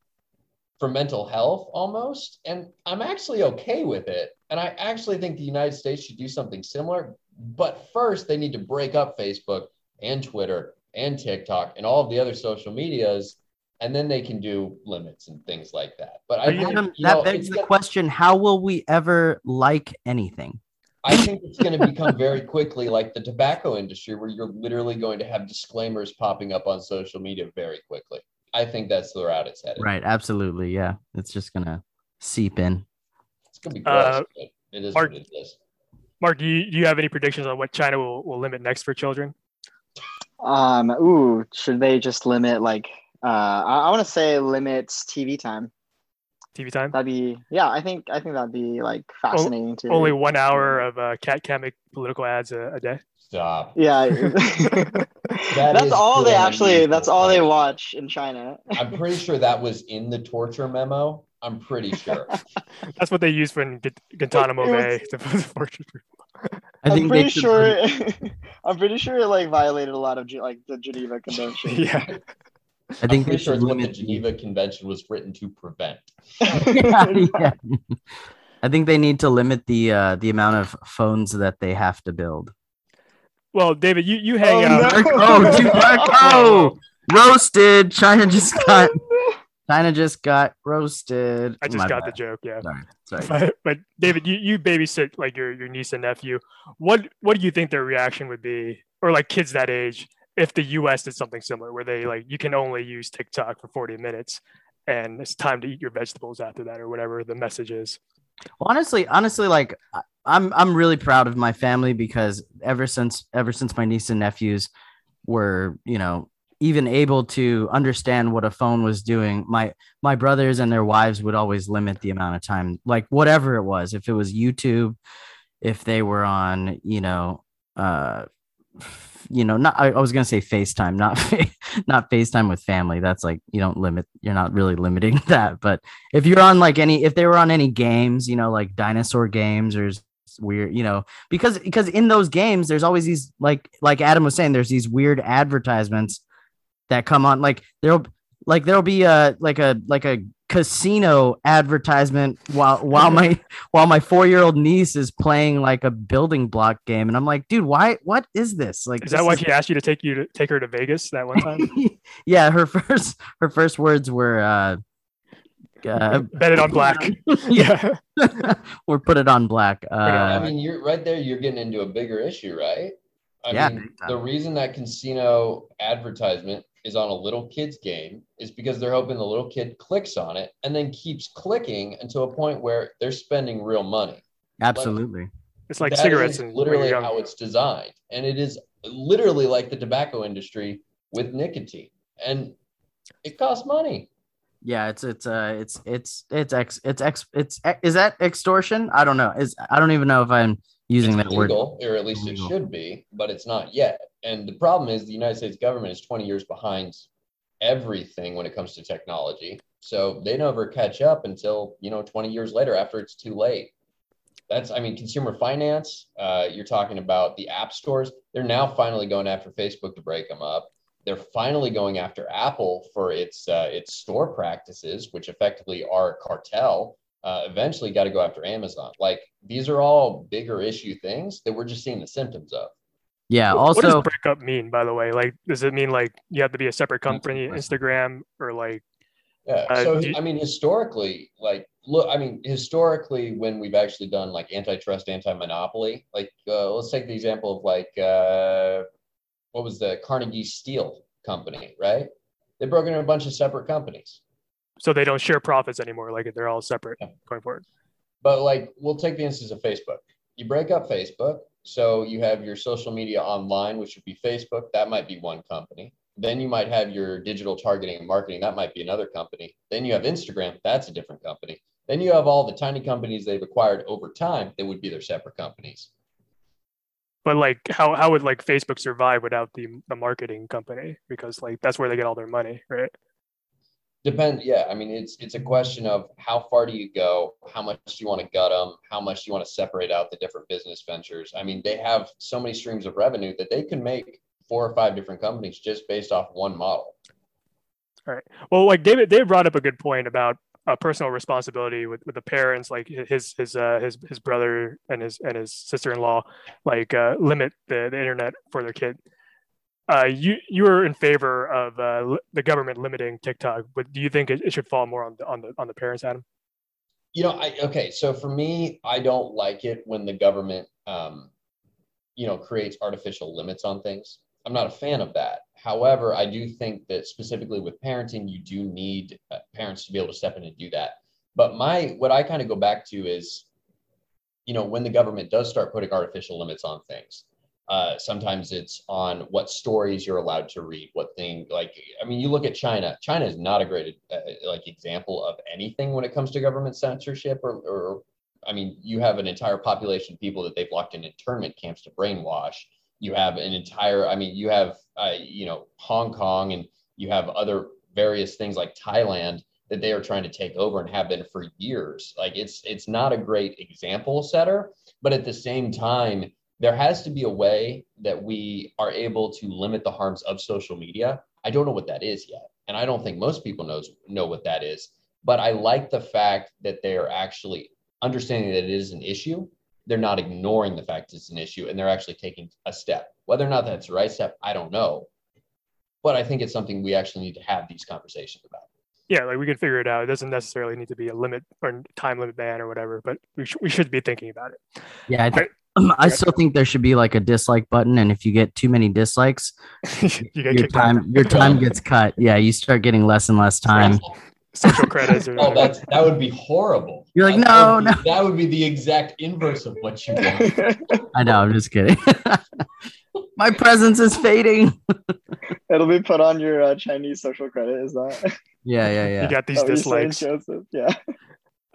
Speaker 6: for mental health almost and i'm actually okay with it. And i actually think the united states should do something similar but first they need to break up facebook and twitter and tiktok and all of the other social medias and then they can do limits and things like that. But i think, you
Speaker 4: that begs the question: How will we ever like anything?
Speaker 6: I think it's going to become very quickly like the tobacco industry, where you're literally going to have disclaimers popping up on social media very quickly. I think that's the route it's headed.
Speaker 4: Right. Absolutely. Yeah. It's just gonna seep in.
Speaker 6: It's gonna be gross,
Speaker 1: Uh,
Speaker 6: it is
Speaker 1: Mark-
Speaker 6: what it is.
Speaker 1: Mark, do you, do you have any predictions on what China will, will limit next for children?
Speaker 5: Um, ooh, should they just limit like uh I, I want to say limits TV time.
Speaker 1: TV time?
Speaker 5: That'd be yeah, I think I think that'd be like fascinating to
Speaker 1: Only one hour of uh, Kat Cammack political ads a, a day.
Speaker 6: Stop.
Speaker 5: Yeah. that's
Speaker 6: is
Speaker 5: all they
Speaker 6: good.
Speaker 5: actually that's all they watch in China.
Speaker 6: I'm pretty sure that was in the torture memo. I'm pretty sure.
Speaker 1: That's what they use for in Guantanamo
Speaker 5: It was-
Speaker 1: Bay. to torture people.
Speaker 4: I
Speaker 5: I'm pretty
Speaker 4: should
Speaker 5: sure
Speaker 4: limit-
Speaker 5: I'm pretty sure it like violated a lot of like the Geneva Convention.
Speaker 1: yeah.
Speaker 4: I think they
Speaker 6: pretty sure
Speaker 4: should
Speaker 6: it's what the. Geneva Convention was written to prevent.
Speaker 4: yeah. I think they need to limit the uh, the amount of phones that they have to build.
Speaker 1: Well, David, you, you hang
Speaker 5: Oh,
Speaker 1: out.
Speaker 5: no.
Speaker 4: Oh, dude, oh, roasted! China just got China just got roasted.
Speaker 1: I just
Speaker 4: My
Speaker 1: got the joke. Yeah.
Speaker 4: Sorry, sorry.
Speaker 1: But, but David, you, you babysit like your, your niece and nephew. What what do you think their reaction would be, or like kids that age, if the U.S. did something similar, where they like you can only use TikTok for forty minutes, and it's time to eat your vegetables after that, or whatever the message is.
Speaker 4: Well, honestly, honestly, like I'm I'm really proud of my family because ever since ever since my niece and nephews were, you know, even able to understand what a phone was doing, my my brothers and their wives would always limit the amount of time, like whatever it was, if it was YouTube, if they were on, you know, uh you know, not I, I was gonna say FaceTime, not not FaceTime with family. That's like you don't limit, you're not really limiting that. But if you're on like any, if they were on any games, you know, like dinosaur games or weird, you know, because because in those games, there's always these like like Adam was saying, there's these weird advertisements that come on. Like there'll like there'll be a like a like a casino advertisement while while my while my four year old niece is playing like a building block game, and I'm like, dude, why? What is this? Like,
Speaker 1: Is
Speaker 4: this
Speaker 1: that why she asked you to take you to take her to Vegas that one time?
Speaker 4: yeah, her first her first words were uh, uh
Speaker 1: Bet it on black. yeah.
Speaker 4: or put it on black.
Speaker 6: I
Speaker 4: Uh,
Speaker 6: mean, you're right there. You're getting into a bigger issue, right? I
Speaker 4: Yeah,
Speaker 6: mean, the reason that casino advertisement is on a little kid's game is because they're hoping the little kid clicks on it and then keeps clicking until a point where they're spending real money.
Speaker 4: absolutely.
Speaker 1: It's like cigarettes and
Speaker 6: literally
Speaker 1: young.
Speaker 6: how it's designed, and it is literally like the tobacco industry with nicotine, and it costs money.
Speaker 4: Yeah, it's it's uh it's it's it's ex it's ex it's ex- is that extortion? I don't know. Is I don't even know if I'm using
Speaker 6: it's
Speaker 4: that word.
Speaker 6: legal, or at least it should be, but it's not yet. And the problem is the United States government is 20 years behind everything when it comes to technology. So they never catch up until, you know, 20 years later after it's too late. That's, I mean, consumer finance, uh, you're talking about the app stores. They're now finally going after Facebook to break them up. They're finally going after Apple for its uh, its store practices, which effectively are a cartel uh, eventually got to go after Amazon. Like these are all bigger issue things that we're just seeing the symptoms of.
Speaker 4: Yeah.
Speaker 1: what does
Speaker 4: Also,
Speaker 1: breakup mean, by the way? Like, does it mean like you have to be a separate company, Instagram, or like
Speaker 6: Yeah.
Speaker 1: Uh,
Speaker 6: so
Speaker 1: you-
Speaker 6: I mean, historically, like look, I mean, historically, when we've actually done like antitrust, anti-monopoly, like uh, let's take the example of like uh, what was the Carnegie Steel company, right? They broke into a bunch of separate companies.
Speaker 1: so they don't share profits anymore? Like they're all separate
Speaker 6: Yeah.
Speaker 1: going forward.
Speaker 6: But like, we'll take the instance of Facebook. You break up Facebook, so you have your social media online, which would be Facebook. That might be one company. Then you might have your digital targeting and marketing. That might be another company. Then you have Instagram. That's a different company. Then you have all the tiny companies they've acquired over time that would be their separate companies.
Speaker 1: But like, how how would like Facebook survive without the the marketing company? Because like that's where they get all their money, right?
Speaker 6: Depend. Yeah. I mean, it's it's a question of how far do you go? How much do you want to gut them? How much do you want to separate out the different business ventures? I mean, they have so many streams of revenue that they can make four or five different companies just based off one model. All right.
Speaker 1: Well, like David, David brought up a good point about uh, personal responsibility with, with the parents, like his his uh, his his brother and his and his sister in law, like uh, limit the, the internet for their kid. Uh, you you are in favor of uh, the government limiting TikTok, but do you think it, it should fall more on the on the on the parents, Adam?
Speaker 6: You know, I okay. So for me, I don't like it when the government, um, you know, creates artificial limits on things. I'm not a fan of that. However, I do think that specifically with parenting, you do need uh, parents to be able to step in and do that. But my what I kind of go back to is, you know, when the government does start putting artificial limits on things, uh, sometimes it's on what stories you're allowed to read, what thing like I mean, you look at China. China is not a great uh, like example of anything when it comes to government censorship or, or I mean, you have an entire population of people that they've locked in internment camps to brainwash. You have an entire, I mean, you have, uh, you know, Hong Kong and you have other various things like Thailand that they are trying to take over and have been for years. Like it's it's not a great example setter, but at the same time, there has to be a way that we are able to limit the harms of social media. I don't know what that is yet, and I don't think most people knows know what that is. But I like the fact that they are actually understanding that it is an issue. They're not ignoring the fact it's an issue, and they're actually taking a step. Whether or not that's the right step, I don't know. But I think it's something we actually need to have these conversations about
Speaker 1: yeah, like we can figure it out. It doesn't necessarily need to be a limit or time limit ban or whatever, but we, sh- we should be thinking about it.
Speaker 4: Yeah, I, th- I still think there should be like a dislike button, and if you get too many dislikes,
Speaker 1: you get
Speaker 4: your time your time gets cut. Yeah, you start getting less and less time.
Speaker 1: Social credits. Or
Speaker 6: oh, that's that would be horrible.
Speaker 4: You're like,
Speaker 6: that,
Speaker 4: no,
Speaker 6: that
Speaker 4: no.
Speaker 6: Be, that would be the exact inverse of what you want.
Speaker 4: I know. I'm just kidding. My presence is fading.
Speaker 5: It'll be put on your uh, Chinese social credit. Is that?
Speaker 4: Yeah, yeah, yeah.
Speaker 1: You got these
Speaker 5: Oh,
Speaker 1: dislikes.
Speaker 5: Joseph? Yeah.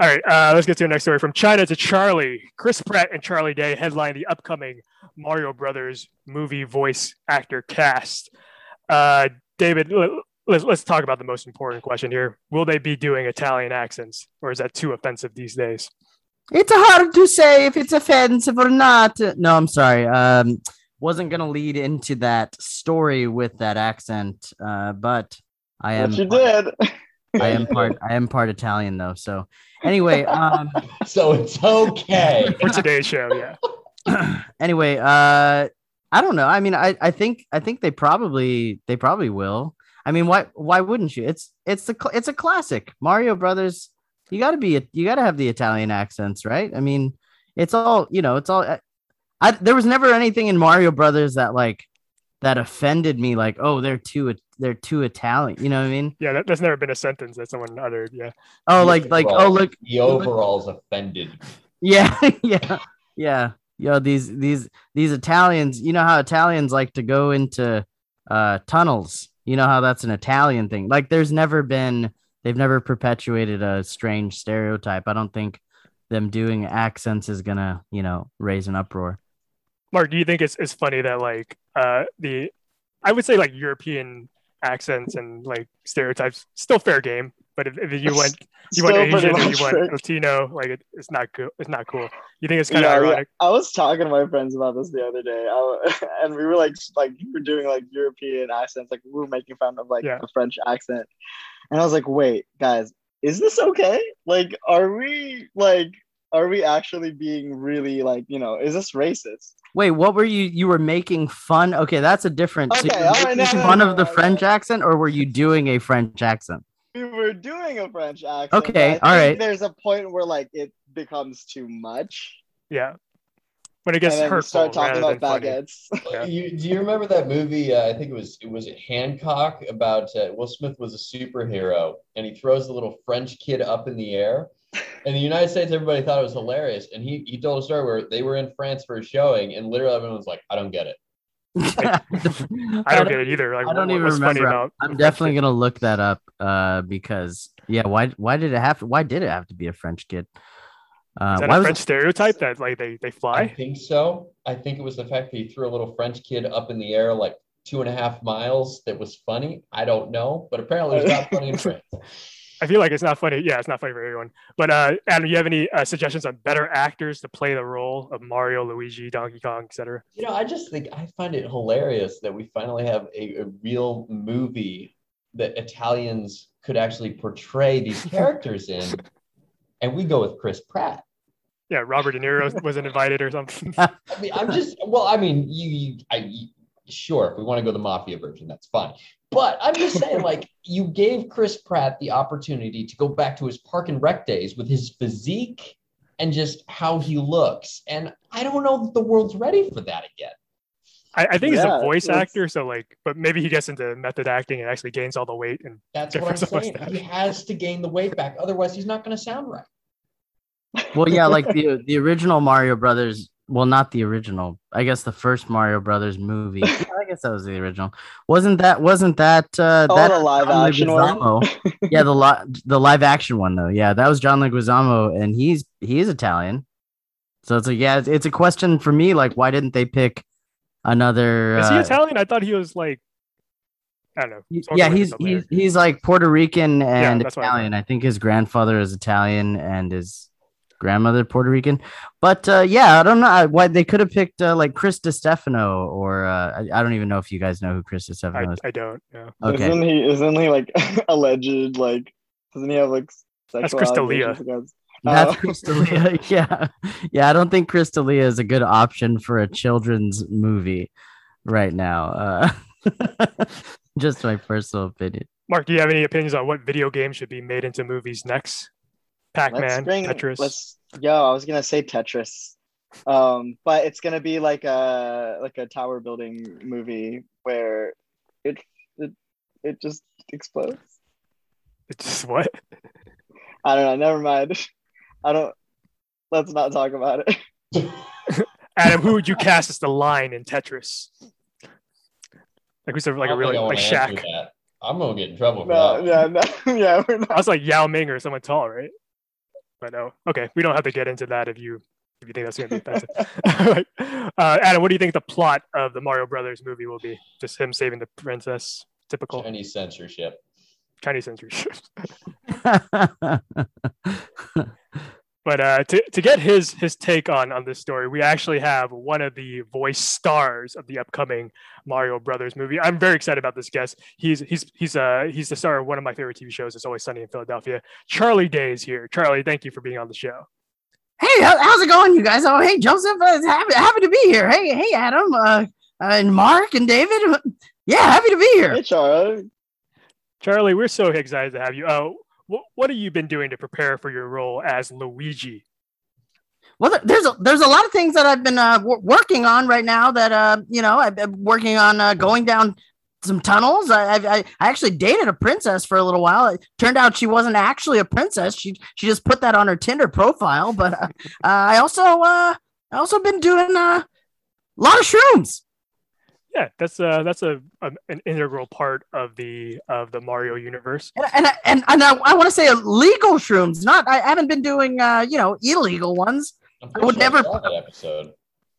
Speaker 1: All right, uh, let's get to the next story. From China to Charlie, Chris Pratt and Charlie Day headline the upcoming Mario Brothers movie voice actor cast. Uh, David, let's let's talk about the most important question here. Will they be doing Italian accents, or is that too offensive these days?
Speaker 4: It's hard to say if it's offensive or not. No, I'm sorry. Um, wasn't gonna lead into that story with that accent, uh, but I am.
Speaker 5: But you did.
Speaker 4: I am part. I am part Italian though. So anyway, um,
Speaker 6: so it's okay.
Speaker 1: For today's show, yeah.
Speaker 4: anyway, uh, I don't know. I mean, I, I think I think they probably they probably will. I mean, why why wouldn't you? It's it's the cl- it's a classic Mario Brothers. You got to be you got to have the Italian accents, right? I mean, it's all you know. It's all. I there was never anything in Mario Brothers that like that offended me. Like, oh, they're too they're too Italian. You know what I mean?
Speaker 1: Yeah, that, that's never been a sentence that someone uttered. Yeah.
Speaker 4: Oh, like like oh look,
Speaker 6: The overalls offended.
Speaker 4: yeah, yeah, yeah. Yo, these these these Italians, you know how Italians like to go into uh tunnels. You know how that's an Italian thing. Like there's never been they've never perpetuated a strange stereotype. I don't think them doing accents is gonna, you know, raise an uproar.
Speaker 1: Mark, do you think it's, it's funny that like uh the I would say like European accents and like stereotypes still fair game, but if, if you went you went Asian or you went. Latino, like it, it's not cool. It's not cool. You think it's kind of
Speaker 5: Yeah, yeah.
Speaker 1: ironic?
Speaker 5: I was talking to my friends about this the other day, I, and we were like, like we were doing like European accents, like we were making fun of like
Speaker 1: Yeah.
Speaker 5: the French accent, and I was like, wait, guys, is this okay? Like, are we like, are we actually being really like, you know, is this racist?
Speaker 4: Wait, what were you you were making fun? Okay, that's a different so
Speaker 5: Okay,
Speaker 4: you were
Speaker 5: all right,
Speaker 4: making
Speaker 5: no, no,
Speaker 4: fun
Speaker 5: no,
Speaker 4: of the
Speaker 5: no,
Speaker 4: French
Speaker 5: no.
Speaker 4: accent or were you doing a French accent?
Speaker 5: We were doing a French accent.
Speaker 4: Okay,
Speaker 5: I
Speaker 4: all
Speaker 5: think
Speaker 4: right.
Speaker 5: There's a point where like it becomes too much,
Speaker 1: Yeah. When it gets
Speaker 5: and
Speaker 1: hurtful
Speaker 5: start talking about baguettes.
Speaker 1: Yeah.
Speaker 6: You, do you remember that movie? Uh, I think it was it was Hancock about uh, Will Smith was a superhero and he throws the little French kid up in the air. In the United States, everybody thought it was hilarious, and he he told a story where they were in France for a showing, and literally everyone was like, "I don't get it."
Speaker 1: I don't get it either. Like,
Speaker 4: I don't
Speaker 1: what-
Speaker 4: even
Speaker 1: what's funny
Speaker 4: remember.
Speaker 1: about
Speaker 4: I'm definitely gonna look that up uh, because yeah, why why did it have to, why did it have to be a French kid? Uh.
Speaker 1: Is that
Speaker 4: why
Speaker 1: a
Speaker 4: was
Speaker 1: French stereotype that like they they fly?
Speaker 6: I think so. I think it was the fact that he threw a little French kid up in the air like two and a half miles. That was funny. I don't know, but apparently it was not funny in France.
Speaker 1: I feel like it's not funny. Yeah, it's not funny for everyone. But uh, Adam, you have any uh, suggestions on better actors to play the role of Mario, Luigi, Donkey Kong, etc.?
Speaker 6: You know, I just think I find it hilarious that we finally have a, a real movie that Italians could actually portray these characters in, and we go with Chris Pratt.
Speaker 1: Yeah, Robert De Niro wasn't invited or something.
Speaker 6: I mean, I'm just well, I mean, you, you I you, sure if we want to go the mafia version, that's fine. But I'm just saying, like, you gave Chris Pratt the opportunity to go back to his park and rec days with his physique and just how he looks, and I don't know that the world's ready for that again.
Speaker 1: I, I think he's a voice actor, so like, but maybe he gets into method acting and actually gains all the weight. And
Speaker 6: That's what I'm
Speaker 1: first of all,
Speaker 6: saying.
Speaker 1: that-
Speaker 6: He has to gain the weight back. Otherwise, he's not going to sound right.
Speaker 4: Well, yeah, like the the original Mario Brothers. Well, not the original. I guess the first Mario Brothers movie. I guess that was the original. Wasn't that? Wasn't that? Uh,
Speaker 5: Oh,
Speaker 4: that
Speaker 5: the live
Speaker 4: John
Speaker 5: action one?
Speaker 4: Yeah, the li- the live action one though. Yeah, that was John Leguizamo, and he's he is Italian. So it's like, yeah, it's, it's a question for me. Like, why didn't they pick another?
Speaker 1: is he
Speaker 4: uh,
Speaker 1: Italian? I thought he was like, I don't know.
Speaker 4: he- yeah, he's
Speaker 1: this up later.
Speaker 4: he's he's like Puerto Rican and
Speaker 1: that's what I
Speaker 4: Italian. I think his grandfather is Italian and his grandmother Puerto Rican. But uh, yeah, I don't know why they could have picked uh, like Chris Distefano or uh, I, I don't even know if you guys know who Chris
Speaker 1: I,
Speaker 4: Stefano is.
Speaker 1: I don't. Yeah.
Speaker 4: Okay,
Speaker 5: Isn't he? Isn't he like alleged? Like, doesn't he have like?
Speaker 1: That's
Speaker 5: sexual
Speaker 1: Chris D'Elia.
Speaker 5: allegations against-
Speaker 4: that's
Speaker 5: Oh.
Speaker 4: Chris D'Elia. yeah, yeah. I don't think Chris D'Elia is a good option for a children's movie right now. Uh, just my personal opinion.
Speaker 1: Mark, do you have any opinions on what video games should be made into movies next?
Speaker 5: Let's
Speaker 1: Pac-Man,
Speaker 5: bring.
Speaker 1: Tetris.
Speaker 5: Let's. Yo, I was gonna say Tetris, um, but it's gonna be like a like a tower building movie where it it it just explodes.
Speaker 1: It's just what?
Speaker 5: I don't know. Never mind. I don't. Let's not talk about it.
Speaker 1: Adam, who would you cast as the line in Tetris? Like who's a, like
Speaker 6: I
Speaker 1: a
Speaker 6: don't
Speaker 1: really
Speaker 6: think
Speaker 1: like Shaq.
Speaker 6: I'm going to get in trouble for
Speaker 5: No,
Speaker 6: that.
Speaker 5: yeah, no, yeah, we're
Speaker 1: I was like Yao Ming or someone tall, right? But no. Okay, we don't have to get into that if you if you think that's gonna be offensive. Uh, Adam, what do you think the plot of the Mario Brothers movie will be? Just him saving the princess. Typical
Speaker 6: Chinese censorship.
Speaker 1: Chinese censorship. But uh, to, to get his his take on on this story, we actually have one of the voice stars of the upcoming Mario Brothers movie. I'm very excited about this guest. He's he's he's uh he's the star of one of my favorite TV shows. It's always sunny in Philadelphia. Charlie Day is here. Charlie, thank you for being on the show.
Speaker 4: Hey, how's it going, you guys? Oh, hey, Joseph, uh, happy, happy to be here. Hey, hey, Adam, uh, and Mark and David. Yeah, happy to be here.
Speaker 5: Hey, Charlie.
Speaker 1: Charlie, we're so excited to have you. Uh, what what have you been doing to prepare for your role as Luigi?
Speaker 4: Well, there's a, there's a lot of things that I've been uh, w- working on right now. That uh, you know, I've been working on uh, going down some tunnels. I, I I actually dated a princess for a little while. It turned out she wasn't actually a princess. She she just put that on her Tinder profile. But uh, uh, I also uh, I also been doing uh, a lot of shrooms.
Speaker 1: Yeah, that's uh that's a, a an integral part of the of the Mario universe.
Speaker 4: And and and, and I, I want to say legal shrooms. Not I haven't been doing uh, you know illegal ones.
Speaker 6: I'm
Speaker 4: would
Speaker 6: sure
Speaker 4: never-
Speaker 6: saw episode.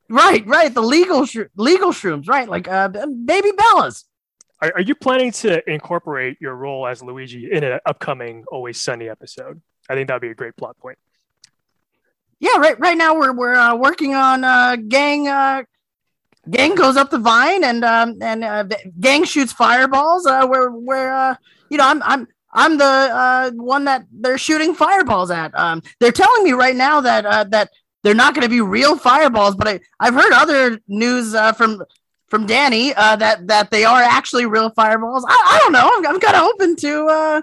Speaker 4: Right, right. The legal sh- legal shrooms. Right, like uh, baby Bellas.
Speaker 1: Are, are you planning to incorporate your role as Luigi in an upcoming Always Sunny episode? I think that'd be a great plot point.
Speaker 4: Yeah, right. Right now we're we're uh, working on uh, gang. Uh, gang goes up the vine and um and uh, gang shoots fireballs. Uh, where where uh, you know I'm I'm I'm the uh, one that they're shooting fireballs at. Um, they're telling me right now that uh, that they're not going to be real fireballs, but I I've heard other news uh, from from Danny uh, that that they are actually real fireballs. I, I don't know. I'm, I'm kind of open to uh,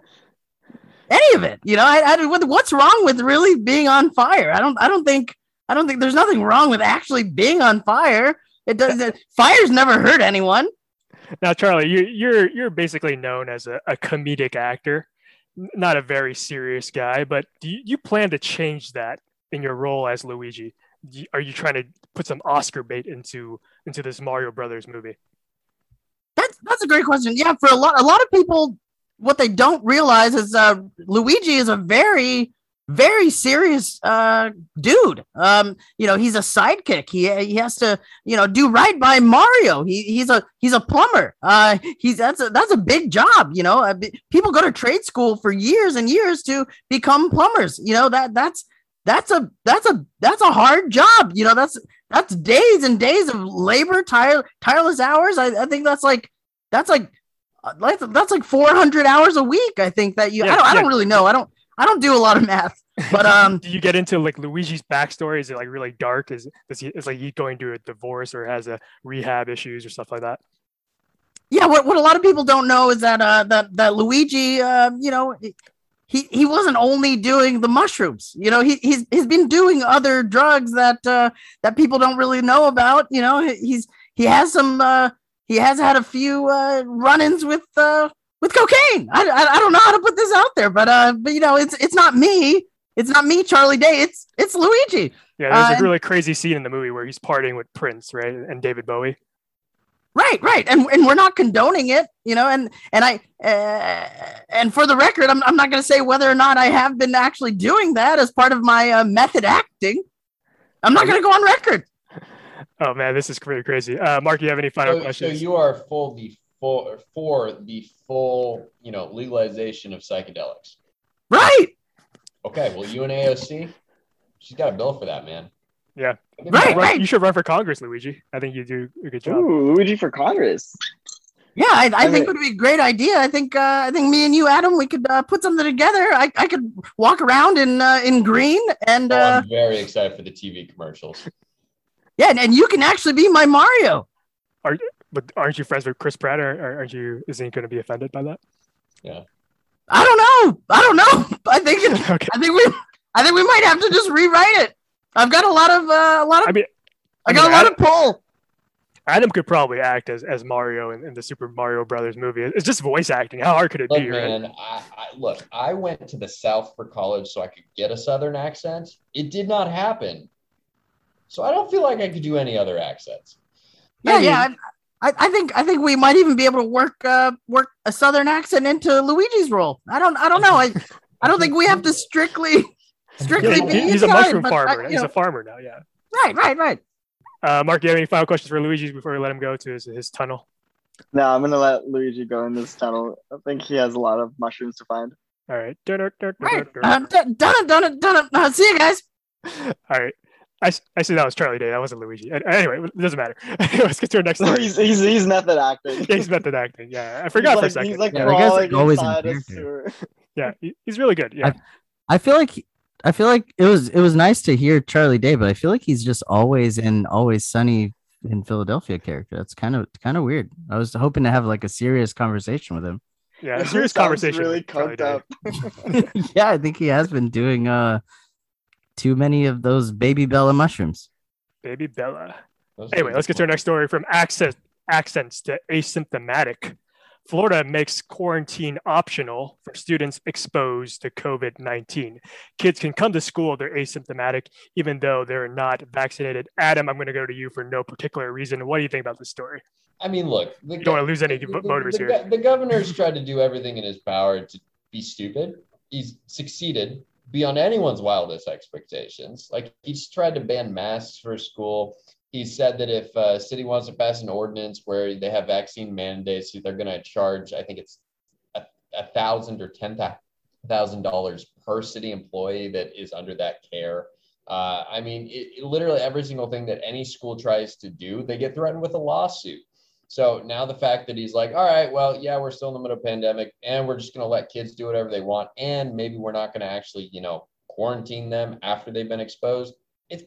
Speaker 4: any of it. You know, I, I what's wrong with really being on fire? I don't I don't think I don't think there's nothing wrong with actually being on fire. It does. it- Fire's never hurt anyone.
Speaker 1: Now, Charlie, you, are you're you're basically known as a, a comedic actor, not a very serious guy. But do you, you plan to change that in your role as Luigi? You- Are you trying to put some Oscar bait into into this Mario Brothers movie?
Speaker 4: That's that's a great question. Yeah, for a lot a lot of people, what they don't realize is uh, Luigi is a very very serious uh, dude. Um, you know, he's a sidekick. He he has to you know do right by Mario. He he's a he's a plumber. Uh, he's that's a that's a big job. You know, uh, people go to trade school for years and years to become plumbers. You know that that's that's a that's a that's a hard job. You know, that's that's days and days of labor, tire, tireless hours. I, I think that's like that's like uh, that's like 400 hours a week. I think that you.
Speaker 1: Yeah,
Speaker 4: I don't. I don't really know. I don't. I don't do a lot of math. But um,
Speaker 1: do you get into like Luigi's backstory? Is it like really dark? Is is he is like he going through a divorce or has a rehab issues or stuff like that?
Speaker 4: yeah. What what a lot of people don't know is that uh that that Luigi, uh, you know. He, he wasn't only doing the mushrooms, you know. He he's he's been doing other drugs that uh, that people don't really know about. You know, He- he's he has some uh he has had a few uh run-ins with uh with cocaine. I, I, I don't know how to put this out there, but uh but you know it's it's not me. It's not me, Charlie Day. It's it's Luigi.
Speaker 1: Yeah, there's
Speaker 4: Uh,
Speaker 1: a really crazy scene in the movie where he's partying with Prince, right, and David Bowie.
Speaker 4: Right, right, and and we're not condoning it, you know. And and I uh, and for the record, I'm I'm not going to say whether or not I have been actually doing that as part of my uh, method acting. I'm not going to go on record.
Speaker 1: Oh man, this is really crazy. Uh, Mark, you have any final
Speaker 6: So, so
Speaker 1: questions?
Speaker 6: you are full the full for the full, you know, legalization of psychedelics.
Speaker 4: Right,
Speaker 6: Okay, well, you and AOC, she's got a bill for that, man.
Speaker 1: Yeah.
Speaker 4: Right.
Speaker 1: You should run-
Speaker 4: right.
Speaker 1: You should run for Congress, Luigi. I think you do a good job.
Speaker 5: Ooh, Luigi for Congress.
Speaker 4: yeah, I, I
Speaker 5: I
Speaker 4: think
Speaker 5: mean-
Speaker 4: it would be a great idea. I think uh, I think me and you, Adam, we could uh, put something together. I, I could walk around in uh, in green, and
Speaker 6: Oh,
Speaker 4: uh,
Speaker 6: I'm very excited for the TV commercials.
Speaker 4: yeah, and, and you can actually be my Mario.
Speaker 1: But aren't you friends with Chris Pratt, or, or aren't you? Isn't he going to be offended by that? Yeah.
Speaker 4: I don't know. I don't know. I think it,
Speaker 1: okay.
Speaker 4: I think we I think we might have to just rewrite it. I've got a lot of uh, a lot of
Speaker 1: I mean,
Speaker 4: I got
Speaker 1: mean,
Speaker 4: a lot
Speaker 1: I-
Speaker 4: of pull.
Speaker 1: Adam could probably act as, as Mario in, in the Super Mario Brothers movie. It's just voice acting. How hard could it
Speaker 6: Look,
Speaker 1: be? Right?
Speaker 6: I, I look. I went to the South for college so I could get a Southern accent. It did not happen, so I don't feel like I could do any other accents.
Speaker 4: Yeah,
Speaker 1: I
Speaker 4: yeah. I, I think I think we might even be able to work uh, work a southern accent into Luigi's role. I don't I don't know. I I don't think we have to strictly strictly
Speaker 1: Yeah,
Speaker 4: be
Speaker 1: he- he's a mushroom
Speaker 4: but
Speaker 1: farmer.
Speaker 4: you
Speaker 1: he's
Speaker 4: know,
Speaker 1: a farmer now. Yeah.
Speaker 4: right, right, right.
Speaker 1: Uh, Mark, do you have any final questions for Luigi before we let him go to his, his tunnel?
Speaker 5: No, I'm gonna let Luigi go in this tunnel. I think he has a lot of mushrooms to find.
Speaker 1: All right.
Speaker 4: Right. Uh, done it, done it, done it, done it. Uh, see you guys.
Speaker 1: All right. I, s- I see that was Charlie Day. That wasn't Luigi. Anyway, it doesn't matter. Let's get to our next story.
Speaker 5: he's, he's he's method acting.
Speaker 1: yeah, he's method acting. Yeah, I forgot
Speaker 5: he's
Speaker 1: for a second.
Speaker 5: He's like
Speaker 4: Yeah, that like,
Speaker 5: crawling
Speaker 4: always in
Speaker 5: inside a
Speaker 4: character.
Speaker 5: sewer.
Speaker 1: yeah, he- he's really good. Yeah.
Speaker 4: I feel like I feel like it was it was nice to hear Charlie Day, but I feel like he's just always in always sunny in Philadelphia character. That's kind of kind of weird. I was hoping to have like a serious conversation with him.
Speaker 1: yeah,
Speaker 5: It
Speaker 1: serious conversation.
Speaker 5: Really
Speaker 1: with Charlie
Speaker 5: coked
Speaker 1: Day.
Speaker 5: up.
Speaker 4: yeah, I think he has been doing uh too many of those baby Bella mushrooms.
Speaker 1: Baby Bella.
Speaker 6: Those
Speaker 1: Anyway, let's get to our next story from accent, accents to asymptomatic. Florida makes quarantine optional for students exposed to COVID 19. Kids can come to school if they're asymptomatic, even though they're not vaccinated. Adam, I'm going to go to you for no particular reason. What do you think about this story?
Speaker 6: I mean, look, the,
Speaker 1: You don't want to lose any
Speaker 6: the-
Speaker 1: voters
Speaker 6: the,
Speaker 1: here.
Speaker 6: The governor's tried to do everything in his power to be stupid. He's succeeded beyond anyone's wildest expectations. Like he's tried to ban masks for school. He said that if a city wants to pass an ordinance where they have vaccine mandates, they're going to charge. I think it's a, a thousand or ten thousand dollars per city employee that is under that care. Uh, I mean, it, it- literally every single thing that any school tries to do, they get threatened with a lawsuit. So now the fact that he's like, all right, well, yeah, we're still in the middle of pandemic and we're just going to let kids do whatever they want. And maybe we're not going to actually, you know, quarantine them after they've been exposed. It's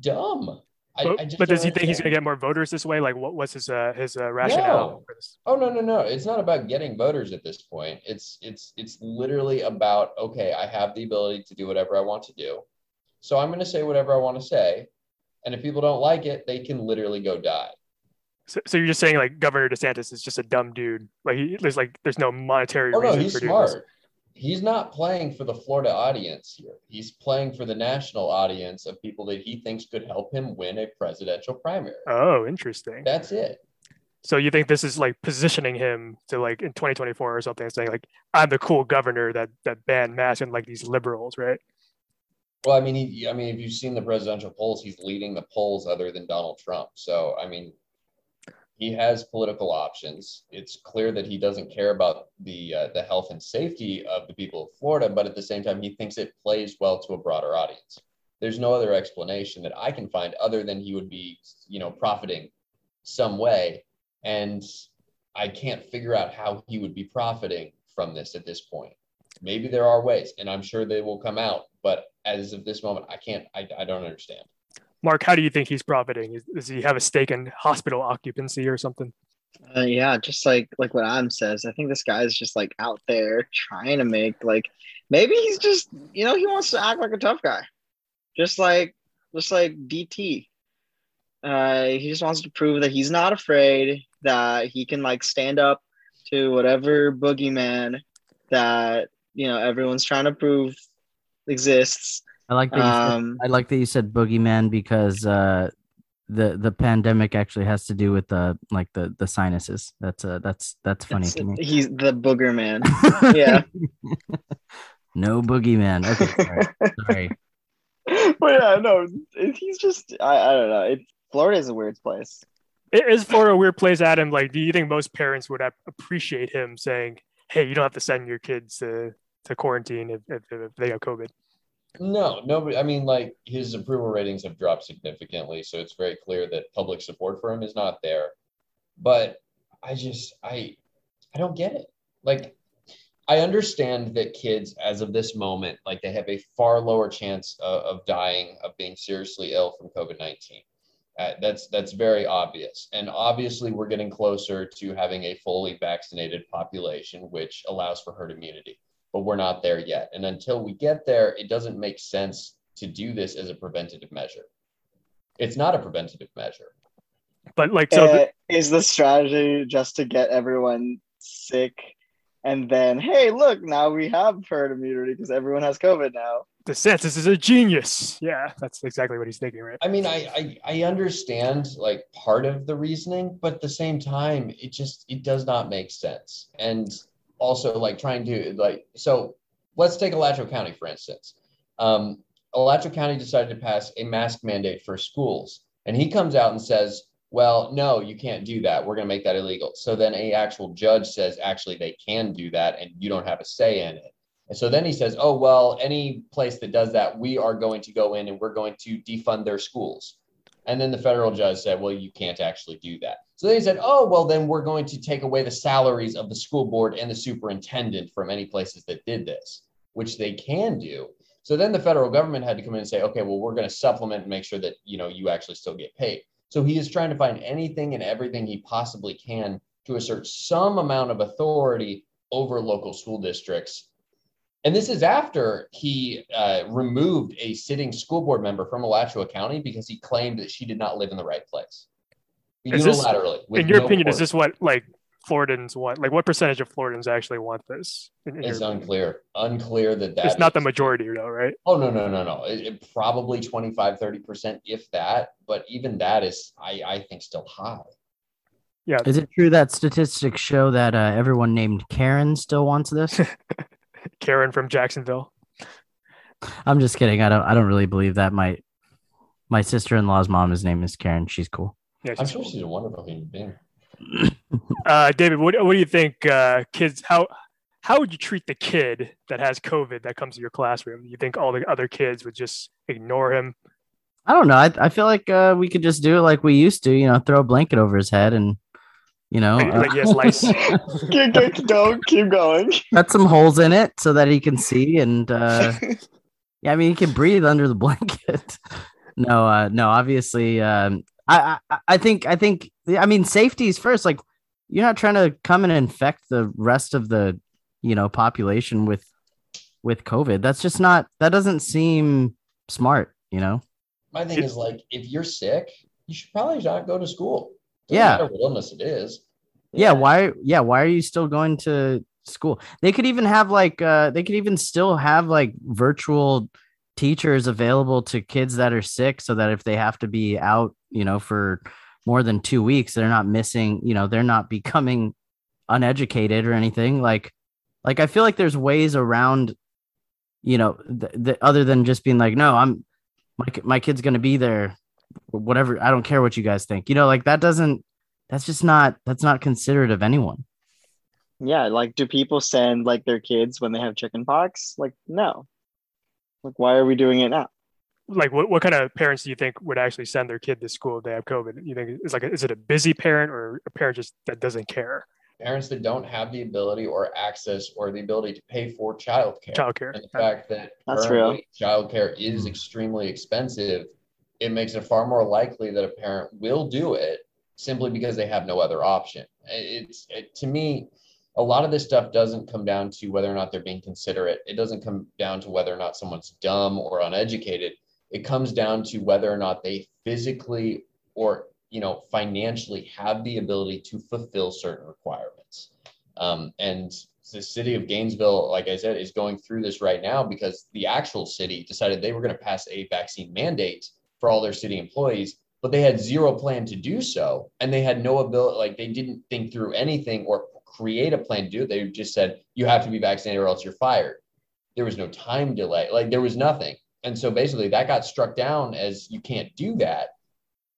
Speaker 6: dumb. I,
Speaker 1: But,
Speaker 6: I just
Speaker 1: but does he think he's going to get more voters this way? Like, what was his uh, his uh, rationale
Speaker 6: No.
Speaker 1: for this?
Speaker 6: Oh no, no, no. It's not about getting voters at this point. It's it's it's literally about okay, I have the ability to do whatever I want to do. So I'm going to say whatever I want to say. And if people don't like it, they can literally go die.
Speaker 1: So, so you're just saying like Governor DeSantis is just a dumb dude? Like, he, there's like there's no monetary
Speaker 6: Oh no, he's
Speaker 1: for doing this.
Speaker 6: smart. He's not playing for the Florida audience here. He's playing for the national audience of people that he thinks could help him win a presidential primary.
Speaker 1: Oh, interesting.
Speaker 6: That's it.
Speaker 1: So you think this is like positioning him to like in 2024 or something, saying like I'm the cool governor that that banned masks and like these liberals, right?
Speaker 6: Well, I mean, he, I mean, if you've seen the presidential polls, he's leading the polls other than Donald Trump. So, I mean, he has political options. It's clear that he doesn't care about the uh, the health and safety of the people of Florida, but at the same time, he thinks it plays well to a broader audience. There's no other explanation that I can find other than he would be, you know, profiting some way, and I can't figure out how he would be profiting from this at this point. Maybe there are ways, and I'm sure they will come out. But as of this moment, I can't. I, I don't understand.
Speaker 1: Mark, how do you think he's profiting? Does he have a stake in hospital occupancy or something?
Speaker 5: Uh, yeah, just like like what Adam says, I think this guy's just like out there trying to make like maybe he's just you know he wants to act like a tough guy, just like just like DT. Uh, he just wants to prove that he's not afraid, that he can like stand up to whatever boogeyman that you know everyone's trying to prove exists.
Speaker 4: I like that. You said,
Speaker 5: Um,
Speaker 4: I like that you said boogeyman because uh, the the pandemic actually has to do with the like the the sinuses. That's uh that's that's funny to me.
Speaker 5: He's the booger man. Yeah.
Speaker 4: no boogeyman. Okay, sorry. sorry.
Speaker 5: but yeah, no, he's just I, I don't know. It, Florida is a weird place.
Speaker 1: I- Is Florida a weird place, Adam? Like, do you think most parents would appreciate him saying, "Hey, you don't have to send your kids to, to quarantine if, if, if they have COVID"?
Speaker 6: No, nobody. I mean, like his approval ratings have dropped significantly, so it's very clear that public support for him is not there. But I just, I, I don't get it. Like, I understand that kids, as of this moment, like they have a far lower chance of, of dying of being seriously ill from COVID nineteen. Uh, that's that's very obvious, and obviously we're getting closer to having a fully vaccinated population, which allows for herd immunity but we're not there yet. And until we get there, it doesn't make sense to do this as a preventative measure. It's not a preventative measure.
Speaker 1: But like, so
Speaker 5: Uh,
Speaker 1: the,
Speaker 5: is the strategy just to get everyone sick, and then hey, look, now we have herd immunity because everyone has COVID now.
Speaker 1: DeSantis is a genius. Yeah, that's exactly what he's thinking, right?
Speaker 6: I mean, I, I I understand like part of the reasoning, but at the same time, it just it does not make sense. And also like trying to like so let's take Alachua County for instance. Um, Alachua County decided to pass a mask mandate for schools, and he comes out and says, "Well, no, you can't do that. We're going to make that illegal." So then a actual judge says, "Actually, they can do that, and you don't have a say in it." And so then he says, "Oh well, any place that does that, we are going to go in and we're going to defund their schools." And then the federal judge said, "Well, you can't actually do that." So they said, "Oh well, then we're going to take away the salaries of the school board and the superintendent from any places that did this, which they can do." So then the federal government had to come in and say, "Okay, well, we're going to supplement and make sure that you know you actually still get paid." So he is trying to find anything and everything he possibly can to assert some amount of authority over local school districts and this is after he uh, removed a sitting school board member from Alachua County because he claimed that she did not live in the right place.
Speaker 1: Is this-
Speaker 6: Unilaterally. with
Speaker 1: In your
Speaker 6: no
Speaker 1: opinion, is this what like Floridans want? Like, what percentage of Floridans actually want this? In- in
Speaker 6: It's
Speaker 1: your-
Speaker 6: unclear. Unclear that that
Speaker 1: it's not the majority, though, right?
Speaker 6: Oh, no, no, no, no. It, it probably 25, 30%, if that. But even that is, I, I think, still high.
Speaker 1: Yeah,
Speaker 4: Is it true that statistics show that uh, everyone named Karen still wants this?
Speaker 1: Karen from Jacksonville.
Speaker 4: I'm just kidding. I don't. I don't really believe that. My my sister in law's mom, his name is Karen. She's cool.
Speaker 1: Yeah,
Speaker 6: I'm
Speaker 1: she's
Speaker 6: sure
Speaker 1: cool.
Speaker 6: she's a wonderful human being.
Speaker 1: Uh, David, what, what do you think? Uh, kids, how how would you treat the kid that has COVID that comes to your classroom? You think all the other kids would just ignore him?
Speaker 4: I don't know. I, I feel like uh, we could just do it like we used to. You know, throw a blanket over his head and you know
Speaker 1: Like, like he has lice.
Speaker 5: keep, keep, go, keep going.
Speaker 4: cut some holes in it so that he can see and uh, yeah, I mean he can breathe under the blanket. no, uh, no, obviously, um, I, I I think I think I mean safety is first. Like you're not trying to come and infect the rest of the you know population with with COVID. That's just not. That doesn't seem smart. You know.
Speaker 6: My thing is like, if you're sick, you should probably not go to school. Doesn't
Speaker 4: Yeah.
Speaker 6: matter what illness it is.
Speaker 4: Yeah why yeah why are you still going to school? They could even have like uh they could even still have like virtual teachers available to kids that are sick so that if they have to be out you know for more than two weeks they're not missing you know they're not becoming uneducated or anything. Like like i feel like there's ways around you know th- th- other than just being like no i'm my, my kid's gonna be there whatever i don't care what you guys think you know like that doesn't that's just not that's not considerate of anyone
Speaker 5: Yeah, like do people send like their kids when they have chicken pox? Like no. Like why are we doing it now?
Speaker 1: like, what, what kind of parents do you think would actually send their kid to school if they have COVID? You think it's like, is it a busy parent or a parent just that doesn't care?
Speaker 6: Parents that don't have the ability or access or the ability to pay for childcare.
Speaker 1: Childcare.
Speaker 6: and the fact that
Speaker 5: That's
Speaker 6: currently childcare is hmm. extremely expensive, it makes it far more likely that a parent will do it simply because they have no other option. It's it, to me, a lot of this stuff doesn't come down to whether or not they're being considerate. It doesn't come down to whether or not someone's dumb or uneducated. It comes down to whether or not they physically or you know financially have the ability to fulfill certain requirements. Um, and the city of Gainesville, like I said, is going through this right now because the actual city decided they were going to pass a vaccine mandate for all their city employees, but they had zero plan to do so. And they had no ability, like they didn't think through anything or create a plan to do it. They just said, you have to be vaccinated or else you're fired. There was no time delay, like there was nothing. And so basically that got struck down as you can't do that.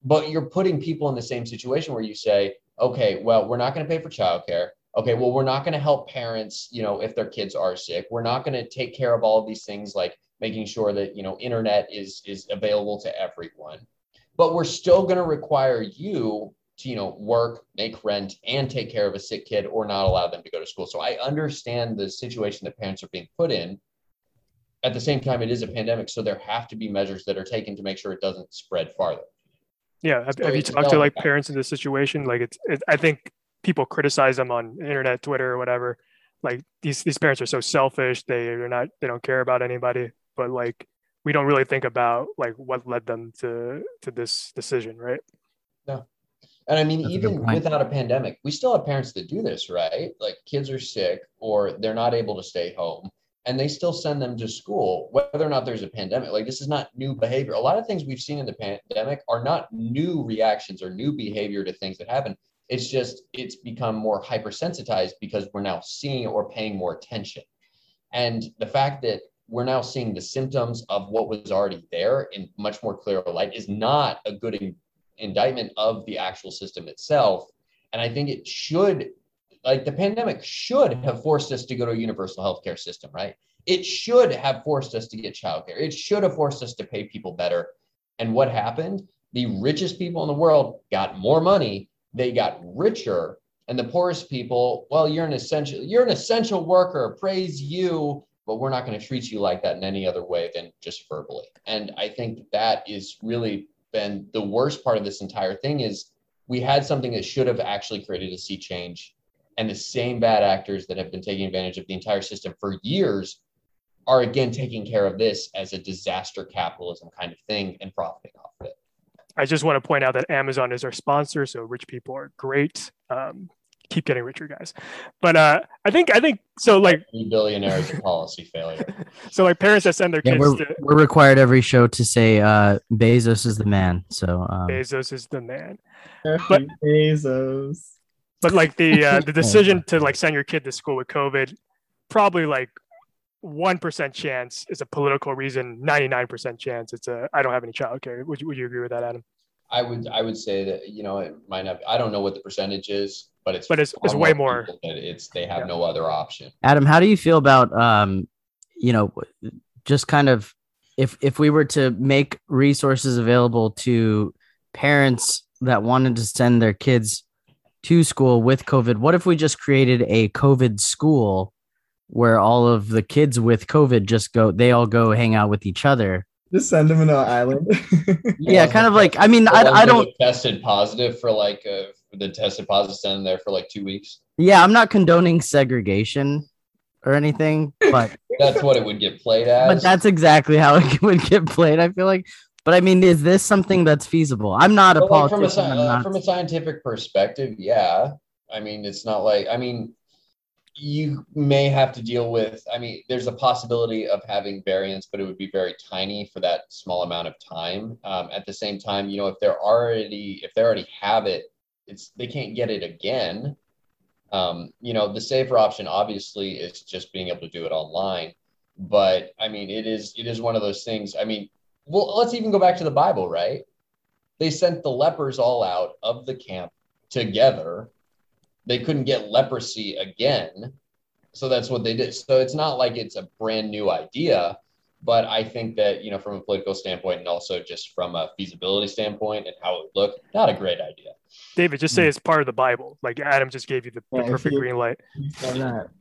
Speaker 6: But you're putting people in the same situation where you say, okay, well, we're not going to pay for childcare okay well we're not going to help parents you know if their kids are sick we're not going to take care of all of these things like making sure that you know internet is is available to everyone but we're still going to require you to you know work make rent and take care of a sick kid or not allow them to go to school so i understand the situation that parents are being put in at the same time it is a pandemic so there have to be measures that are taken to make sure it doesn't spread farther
Speaker 1: Yeah. Have,
Speaker 6: So
Speaker 1: have you talked to like
Speaker 6: developing.
Speaker 1: parents in this situation? Like it's, it, I think people criticize them on internet, Twitter, or whatever. Like these these parents are so selfish. They are not. They don't care about anybody. But like we don't really think about like what led them to to this decision, right?
Speaker 6: And I mean,
Speaker 4: That's
Speaker 6: even
Speaker 4: point.
Speaker 6: without a pandemic, we still have parents that do this, right? Like kids are sick or they're not able to stay home and they still send them to school, whether or not there's a pandemic. Like this is not new behavior. A lot of things we've seen in the pandemic are not new reactions or new behavior to things that happen. It's just it's become more hypersensitized because we're now seeing it or paying more attention. And the fact that we're now seeing the symptoms of what was already there in much more clear light is not a good in- indictment of the actual system itself. And I think it should, like the pandemic should have forced us to go to a universal healthcare system, right? It should have forced us to get childcare. It should have forced us to pay people better. And what happened? The richest people in the world got more money, they got richer, and the poorest people, well, you're an essential, you're an essential worker, praise you, but we're not going to treat you like that in any other way than just verbally. And I think that is really been the worst part of this entire thing is we had something that should have actually created a sea change and the same bad actors that have been taking advantage of the entire system for years are again taking care of this as a disaster capitalism kind of thing and profiting off of it
Speaker 1: I just want to point out that Amazon is our sponsor, so rich people are great. Um, keep getting richer, guys. But uh, I think I think so. Like
Speaker 6: billionaires policy failure
Speaker 1: so, like parents that send their
Speaker 4: Yeah,
Speaker 1: kids
Speaker 4: we're,
Speaker 1: to
Speaker 4: we're required every show to say uh, Bezos is the man. So um,
Speaker 1: Bezos is the man.
Speaker 2: But Bezos.
Speaker 1: But like the uh, the decision to like send your kid to school with COVID, probably like one percent chance is a political reason. Ninety nine percent chance it's a I don't have any childcare. Would you would you agree with that, Adam?
Speaker 6: I would i would say that you know it might not i don't know what the percentage is but it's
Speaker 1: But it's- it's way more.
Speaker 6: people it's they have
Speaker 1: Yeah.
Speaker 6: no other option
Speaker 4: Adam, how do you feel about um, you know, just kind of if if we were to make resources available to parents that wanted to send their kids to school with COVID, what if we just created a COVID school where all of the kids with COVID just go, they all go hang out with each other?
Speaker 2: Just send him to an island.
Speaker 4: Yeah, kind of like I mean,
Speaker 6: The
Speaker 4: I, I don't.
Speaker 6: tested positive for like uh, the tested positive sent there for like two weeks
Speaker 4: Yeah, I'm not condoning segregation or anything, but
Speaker 6: that's what it would get played as
Speaker 4: but that's exactly how it would get played. I feel like, but I mean, is this something that's feasible? I'm not a
Speaker 6: But, like, from a, sci- uh,
Speaker 4: not-
Speaker 6: from a scientific perspective, yeah. I mean, it's not like I mean, you may have to deal with. I mean, there's a possibility of having variants, but it would be very tiny for that small amount of time. Um, at the same time, you know, if they're already if they already have it, it's they can't get it again. Um, you know, the safer option obviously is just being able to do it online. But I mean, it is it is one of those things. I mean, well, let's even go back to the Bible, right? They sent the lepers all out of the camp together. They couldn't get leprosy again. So that's what they did. So it's not like it's a brand new idea, but I think that, you know, from a political standpoint and also just from a feasibility standpoint and how it would look, not a great idea.
Speaker 1: David, just say it's part of the Bible. Like Adam just gave you the, the
Speaker 2: Yeah,
Speaker 1: perfect
Speaker 2: he-
Speaker 1: green light.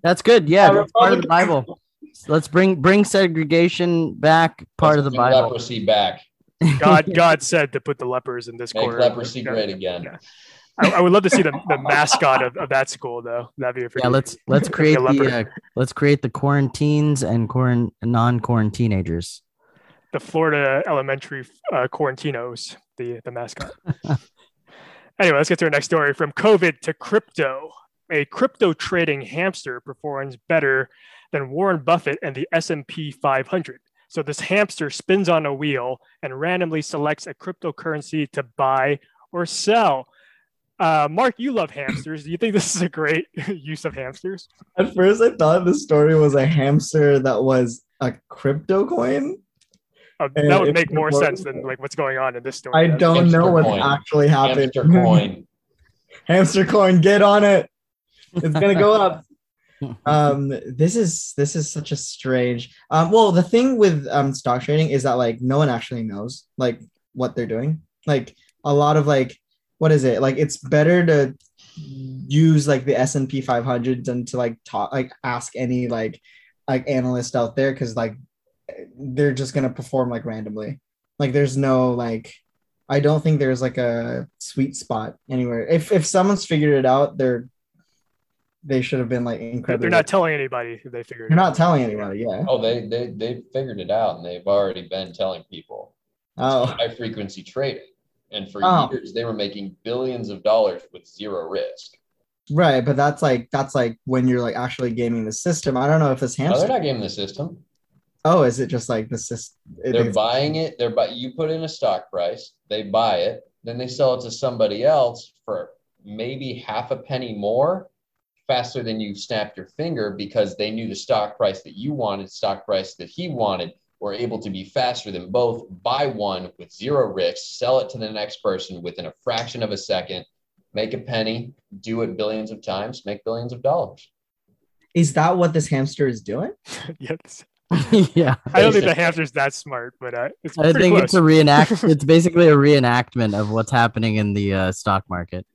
Speaker 4: That's good. Yeah,
Speaker 2: Uh,
Speaker 4: that's part of the Bible. Let's bring bring segregation back. Part of the
Speaker 6: Let's bring
Speaker 4: Bible.
Speaker 6: Leprosy back.
Speaker 1: God God said to put the lepers in this
Speaker 6: Make
Speaker 1: corner.
Speaker 6: leprosy
Speaker 1: Yeah.
Speaker 6: great again.
Speaker 1: Yeah. I, I would love to see the, the mascot of, of that school though. That'd be a
Speaker 4: yeah, let's let's create the uh, let's create the quarantines and quarant non quarantinagers.
Speaker 1: the Florida elementary uh, quarantinos. the the mascot. anyway, let's get to our next story. From COVID to crypto, a crypto trading hamster performs better than Warren Buffett and the S&P 500. So this hamster spins on a wheel and randomly selects a cryptocurrency to buy or sell. Uh, Mark, you love hamsters. Do you think this is a great use of hamsters?
Speaker 5: At first, I thought the story was a hamster that was a crypto coin.
Speaker 1: Uh, that would make more sense than like what's going on in this story.
Speaker 5: I
Speaker 1: does.
Speaker 5: don't
Speaker 6: Hamster
Speaker 5: know what's
Speaker 6: coin.
Speaker 5: actually happened.
Speaker 6: Hamster coin.
Speaker 5: hamster coin, get on it. It's gonna go up. um this is this is such a strange um well the thing with um stock trading is that like no one actually knows like what they're doing like a lot of like what is it like it's better to use like the s&p 500 than to like talk like ask any like like analyst out there because like they're just gonna perform like randomly like there's no like i don't think there's like a sweet spot anywhere if if someone's figured it out they're they should have been like
Speaker 1: They're- They're not telling anybody who they figured.
Speaker 5: they're
Speaker 1: it
Speaker 5: not
Speaker 1: out.
Speaker 5: telling anybody yeah
Speaker 6: Oh, they they they figured it out, and they've already been telling people.
Speaker 5: oh
Speaker 6: High frequency trading, and for
Speaker 5: Oh.
Speaker 6: years they were making billions of dollars with zero risk.
Speaker 5: right but that's like that's like when you're like actually gaming the system i don't know if this
Speaker 6: No, they're not gaming the system.
Speaker 5: oh is it just like the system
Speaker 6: They're buying it. They're buy. You put in a stock price. They buy it. Then they sell it to somebody else for maybe half a penny more, faster than you snapped your finger because they knew the stock price that you wanted, stock price that he wanted, were able to be faster than both. Buy one with zero risk, sell it to the next person within a fraction of a second, make a penny, do it billions of times, make billions of dollars.
Speaker 5: is that what this hamster is doing
Speaker 1: yes.
Speaker 4: yeah.
Speaker 1: I don't think the hamster's that smart, but uh, it's
Speaker 4: I think
Speaker 1: close.
Speaker 4: it's a reenact. it's basically a reenactment of what's happening in the uh, stock market.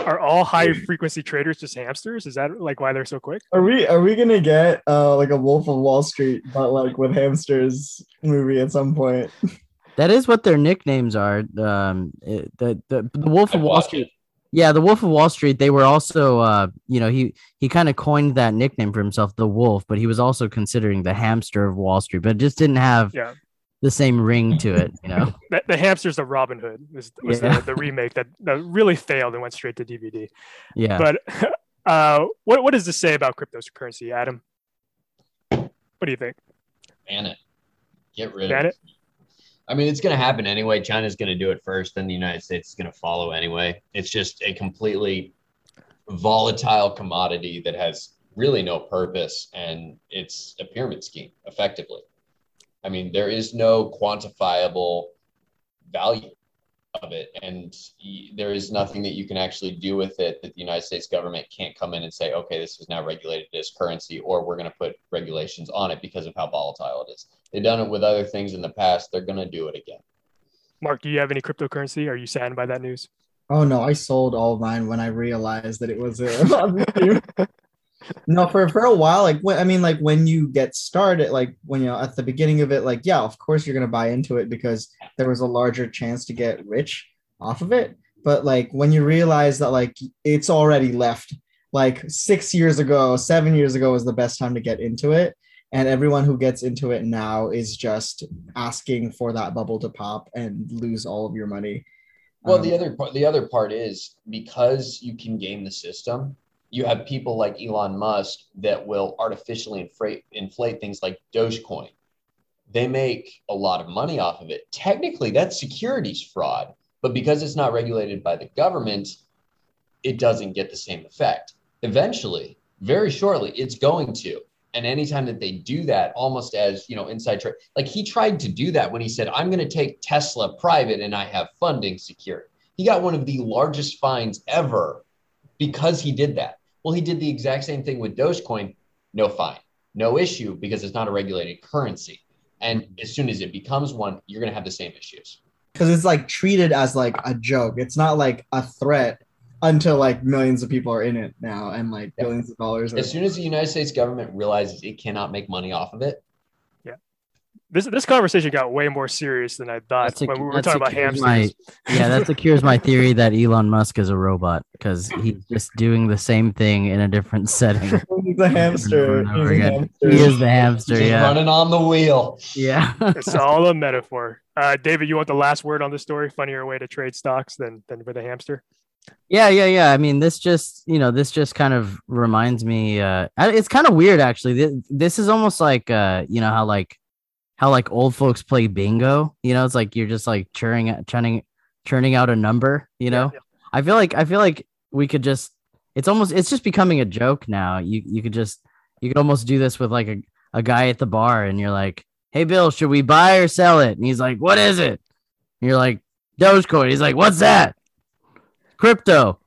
Speaker 1: Are all high frequency traders just hamsters? Is that like why they're so quick?
Speaker 5: are we are we gonna get uh like a wolf of wall street but like with hamsters movie at some point
Speaker 4: That is what their nicknames are. Um, it- the, the the Wolf
Speaker 6: I
Speaker 4: of Wall Street.
Speaker 6: it.
Speaker 4: Yeah, the Wolf of Wall Street. They were also, uh, you know, he he kind of coined that nickname for himself, the Wolf, but he was also considering the hamster of Wall Street, but it just didn't have
Speaker 1: Yeah.
Speaker 4: The same ring to it, you know.
Speaker 1: The, the hamster's the Robin Hood was, was
Speaker 4: Yeah.
Speaker 1: the, the remake that, that really failed and went straight to DVD.
Speaker 4: Yeah.
Speaker 1: But uh, what what does this say about cryptocurrency, Adam? What do you think?
Speaker 6: Ban it. Get rid
Speaker 1: Ban
Speaker 6: of
Speaker 1: it?
Speaker 6: I mean, it's going to happen anyway. China's going to do it first, then the United States is going to follow anyway. It's just a completely volatile commodity that has really no purpose and it's a pyramid scheme, effectively. I mean, there is no quantifiable value of it, and there is nothing that you can actually do with it that the United States government can't come in and say, okay, this is now regulated as currency, or we're going to put regulations on it because of how volatile it is. They've done it with other things in the past. They're going to do it again.
Speaker 1: Mark, do you have any cryptocurrency? Are you saddened by that news?
Speaker 5: oh no i sold all of mine when i realized that it was a no for for a while like when, i mean like when you get started like when you know at the beginning of it like yeah of course you're gonna buy into it because there was a larger chance to get rich off of it but like when you realize that like it's already left like six years ago seven years ago was the best time to get into it and everyone who gets into it now is just asking for that bubble to pop and lose all of your money
Speaker 6: Well,
Speaker 5: Um,
Speaker 6: the other part, the other part is because you can game the system. You have people like Elon Musk that will artificially inflate inflate things like Dogecoin. They make a lot of money off of it. Technically, that's securities fraud, but because it's not regulated by the government, it doesn't get the same effect. Eventually, very shortly, it's going to. And anytime that they do that, almost as you know, inside trade, like he tried to do that when he said, "I'm going to take Tesla private and I have funding secured." He got one of the largest fines ever because he did that. Well, he did the exact same thing with Dogecoin. No fine, no issue because it's not a regulated currency. And as soon as it becomes one, you're going to have the same issues.
Speaker 5: because it's like treated as like a joke. It's not like a threat until like millions of people are in it now and like
Speaker 6: Yeah.
Speaker 5: billions of dollars.
Speaker 6: As soon as the United States government realizes it cannot make money off of it,
Speaker 1: This this conversation got way more serious than I thought
Speaker 4: a-
Speaker 1: when we were talking about hamsters.
Speaker 4: my- yeah, that secures my theory that Elon Musk is a robot because he's just doing the same thing in a different setting.
Speaker 5: he's a hamster. He's a hamster.
Speaker 4: He is the hamster.
Speaker 6: just
Speaker 4: Yeah.
Speaker 6: running on the wheel.
Speaker 4: Yeah.
Speaker 1: it's all a metaphor. Uh, David, you want the last word on this story? Funnier way to trade stocks than than with a hamster.
Speaker 4: Yeah, yeah, yeah. I mean, this just, you know, this just kind of reminds me uh it's kind of weird actually. This, this is almost like uh, you know, how like how like old folks play bingo, you know, it's like you're just like churning churning churning out a number, you know.
Speaker 1: Yeah,
Speaker 4: I feel like I feel like we could just it's almost it's just becoming a joke now. You you could just you could almost do this with like a, a guy at the bar and you're like, Hey Bill, should we buy or sell it? And he's like, What is it? And you're like, Dogecoin. He's like, What's that? Crypto.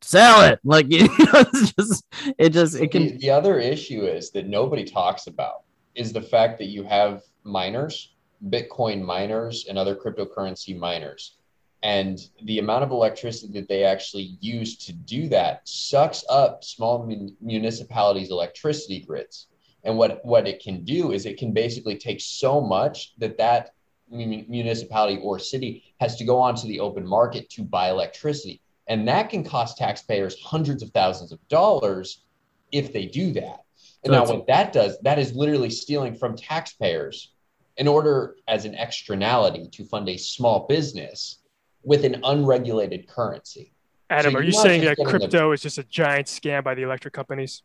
Speaker 4: Sell it. Like you know, it's just it just it
Speaker 6: the,
Speaker 4: can
Speaker 6: the other issue is that nobody talks about is the fact that you have miners, Bitcoin miners, and other cryptocurrency miners. And the amount of electricity that they actually use to do that sucks up small mun- municipalities' electricity grids. And what, what it can do is it can basically take so much that that mun- municipality or city has to go onto the open market to buy electricity. And that can cost taxpayers hundreds of thousands of dollars if they do that. And
Speaker 4: So
Speaker 6: now, what that does, that is literally stealing from taxpayers in order as an externality to fund a small business with an unregulated currency.
Speaker 1: Adam,
Speaker 6: So
Speaker 1: are
Speaker 6: you're
Speaker 1: you
Speaker 6: not
Speaker 1: saying that
Speaker 6: getting the-
Speaker 1: crypto is just a giant scam by the electric companies?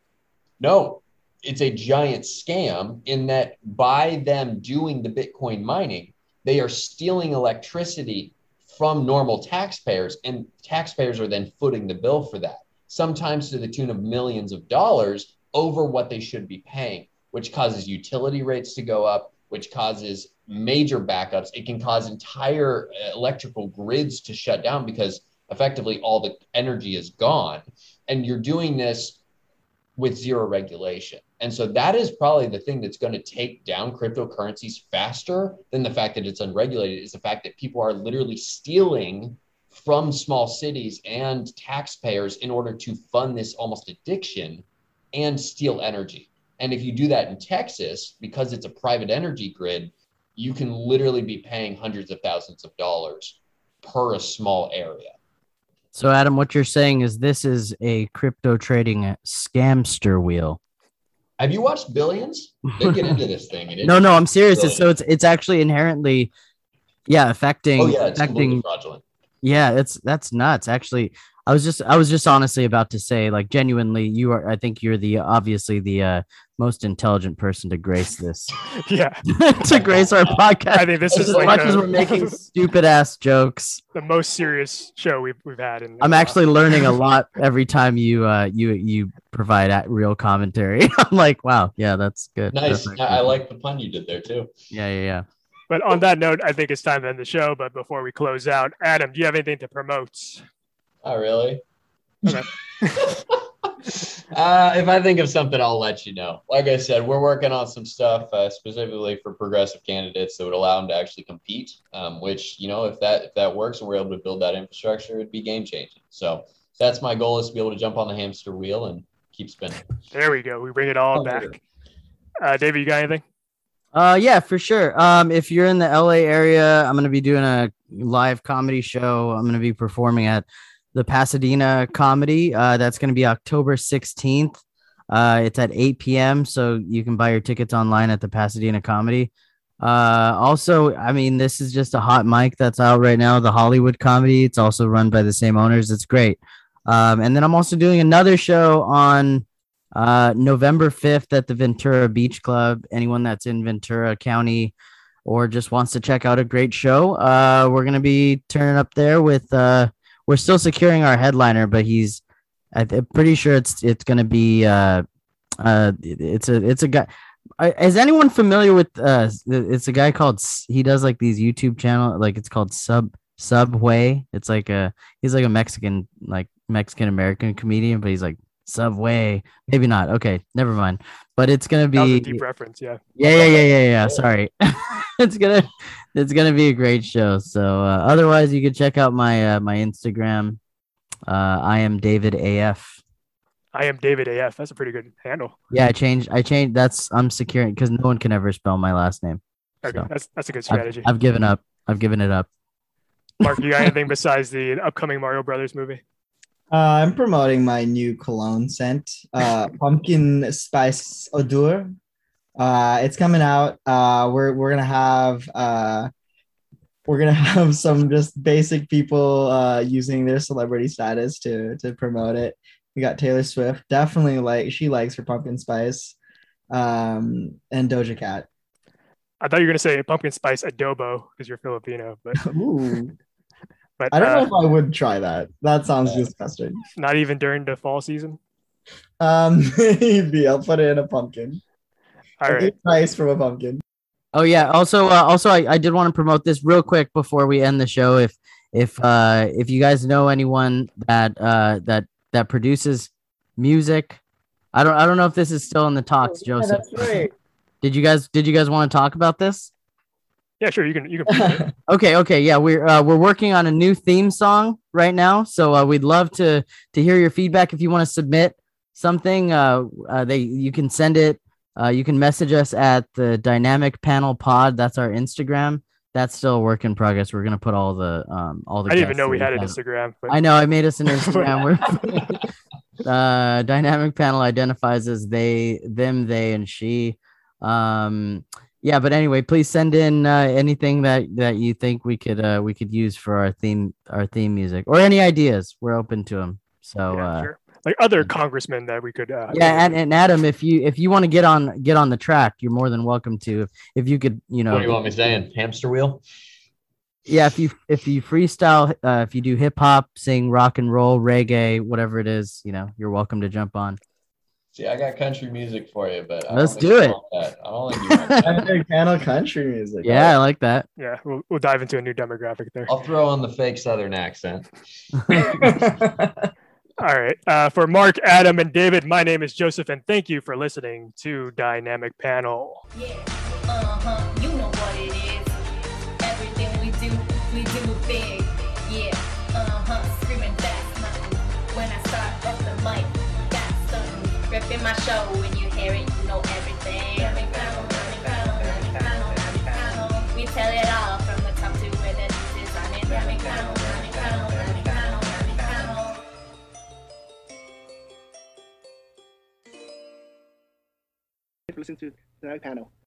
Speaker 6: No, it's a giant scam in that by them doing the Bitcoin mining, they are stealing electricity from normal taxpayers, and taxpayers are then footing the bill for that, sometimes to the tune of millions of dollars over what they should be paying, which causes utility rates to go up, which causes major backups. It can cause entire uh, electrical grids to shut down because effectively all the energy is gone. And you're doing this with zero regulation. And so that is probably the thing that's going to take down cryptocurrencies faster than the fact that it's unregulated is the fact that people are literally stealing from small cities and taxpayers in order to fund this almost addiction and steal energy. And if you do that in Texas, because it's a private energy grid, you can literally be paying hundreds of thousands of dollars per a small area.
Speaker 4: so Adam, what you're saying is this is a crypto trading scamster wheel.
Speaker 6: Have you watched Billions? They get into this thing. And
Speaker 4: No, no, I'm serious. It's,
Speaker 6: Brilliant.
Speaker 4: so it's it's actually inherently, yeah, affecting
Speaker 6: Oh yeah, it's
Speaker 4: affecting.
Speaker 6: fraudulent.
Speaker 4: Yeah, it's that's nuts. Actually, I was just I was just honestly about to say, like, genuinely, you are. I think you're the obviously the uh, most intelligent person to grace this
Speaker 1: Yeah,
Speaker 4: to grace our podcast.
Speaker 1: I think this
Speaker 4: as
Speaker 1: is like
Speaker 4: much
Speaker 1: a-
Speaker 4: as we're making stupid ass jokes.
Speaker 1: the most serious show we've we've had. In,
Speaker 4: I'm actually learning a lot every time you uh you you provide at real commentary. I'm like, wow, yeah, that's good.
Speaker 6: Nice.
Speaker 4: That's
Speaker 6: I, I like the pun you did there too.
Speaker 4: Yeah, yeah, yeah.
Speaker 1: But on that note, I think it's time to end the show. But before we close out, Adam, do you have anything to promote?
Speaker 6: Oh really?
Speaker 1: Okay.
Speaker 6: uh, if I think of something, I'll let you know. Like I said, we're working on some stuff uh, specifically for progressive candidates that would allow them to actually compete. Um, which you know, if that if that works and we're able to build that infrastructure, it'd be game changing. So that's my goal is to be able to jump on the hamster wheel and keep spinning.
Speaker 1: There we go. We bring it all
Speaker 6: Oh,
Speaker 1: back. Uh, David, you got anything?
Speaker 4: Uh, yeah, for sure. Um, if you're in the LA area, I'm gonna be doing a live comedy show. I'm gonna be performing at the Pasadena Comedy. Uh, that's gonna be October 16th. Uh, it's at 8 p.m. So you can buy your tickets online at the Pasadena Comedy. Uh, also, I mean, this is just a hot mic that's out right now. The Hollywood Comedy. It's also run by the same owners. It's great. Um, and then I'm also doing another show on uh, November 5th at the Ventura Beach Club. Anyone that's in Ventura County or just wants to check out a great show, uh, we're going to be turning up there with, uh, we're still securing our headliner, but he's, I th- pretty sure it's, it's going to be, uh, uh, it's a, it's a guy. Is anyone familiar with, uh, it's a guy called, he does like these YouTube channel, like it's called Sub, Subway. It's like a, he's like a Mexican, like Mexican American comedian, but he's like, Subway. Maybe not. Okay, never mind. But it's gonna
Speaker 1: That was a
Speaker 4: be
Speaker 1: deep reference. Yeah.
Speaker 4: yeah, yeah, yeah, yeah, yeah. Sorry. it's gonna it's gonna be a great show. So uh, otherwise, you can check out my uh, my Instagram. Uh, I am David AF.
Speaker 1: I am David AF. That's a pretty good handle.
Speaker 4: Yeah, I changed. I changed. That's I'm securing because no one can ever spell my last name.
Speaker 1: Okay,
Speaker 4: So,
Speaker 1: that's that's a good
Speaker 4: I've,
Speaker 1: strategy.
Speaker 4: I've given up. I've given it up.
Speaker 1: Mark, you got anything besides the upcoming Mario Brothers movie?
Speaker 2: Uh, I'm promoting my new cologne scent, uh, pumpkin spice odor. Uh, it's coming out. Uh, we're we're gonna have uh, we're gonna have some just basic people uh, using their celebrity status to to promote it. We got Taylor Swift, definitely like she likes her pumpkin spice, um, and Doja Cat.
Speaker 1: I thought you were gonna say pumpkin spice adobo because you're Filipino, but
Speaker 2: Ooh,
Speaker 1: but
Speaker 2: I don't
Speaker 1: uh,
Speaker 2: know if I would try that. That sounds
Speaker 6: Yeah.
Speaker 2: disgusting.
Speaker 1: not even during the fall season.
Speaker 2: Um, maybe I'll put it in a pumpkin.
Speaker 1: All
Speaker 2: A good price from a pumpkin.
Speaker 4: Oh yeah. Also, uh, also, I, I did want to promote this real quick before we end the show. If if uh if you guys know anyone that uh that that produces music, I don't I don't know if this is still in the talks,
Speaker 2: Yeah,
Speaker 4: Joseph.
Speaker 2: that's right.
Speaker 4: Did you guys did you guys want to talk about this?
Speaker 1: Yeah, sure. You can you can.
Speaker 4: Okay, okay, yeah, we're uh, we're working on a new theme song right now, so uh, we'd love to to hear your feedback. If you want to submit something, uh, uh, they you can send it. Uh, you can message us at the Dynamic Panel Pod. That's our Instagram. That's still a work in progress. We're gonna put all the um all the.
Speaker 1: I didn't even know we had an. Instagram, but
Speaker 4: I know I made us an Instagram. We're uh, dynamic panel identifies as they, them, they, and she. Um, yeah, but anyway, please send in uh, anything that that you think we could uh, we could use for our theme our theme music or any ideas. We're open to them. So
Speaker 1: yeah,
Speaker 4: uh,
Speaker 1: sure. Like other congressmen that we could. Uh,
Speaker 4: yeah, and, and Adam, if you if you want to get on get on the track, you're more than welcome to. If, if you could, you know,
Speaker 6: What do you want me saying? Hamster wheel?
Speaker 4: yeah if you if you freestyle uh, if you do hip hop sing rock and roll reggae whatever it is you know you're welcome to jump on
Speaker 6: See, I got country music for you, but
Speaker 4: Let's
Speaker 6: don't think
Speaker 4: do
Speaker 6: you
Speaker 4: it.
Speaker 6: that. I don't think you want
Speaker 2: Panel country music.
Speaker 4: yeah i like that
Speaker 1: yeah, we'll, we'll dive into a new demographic there.
Speaker 6: I'll throw on the fake Southern accent.
Speaker 1: All right. Uh, for Mark, Adam, and David, my name is Joseph, and thank you for listening to Dynamic Panel.
Speaker 3: Yeah, uh-huh, you know what it is. Everything we do, we do big. Ripping my show, when you hear it, you know everything. We tell it all from the top to where the news is. Dynamic panel, dynamic panel, dynamic panel,
Speaker 7: listen to the panel.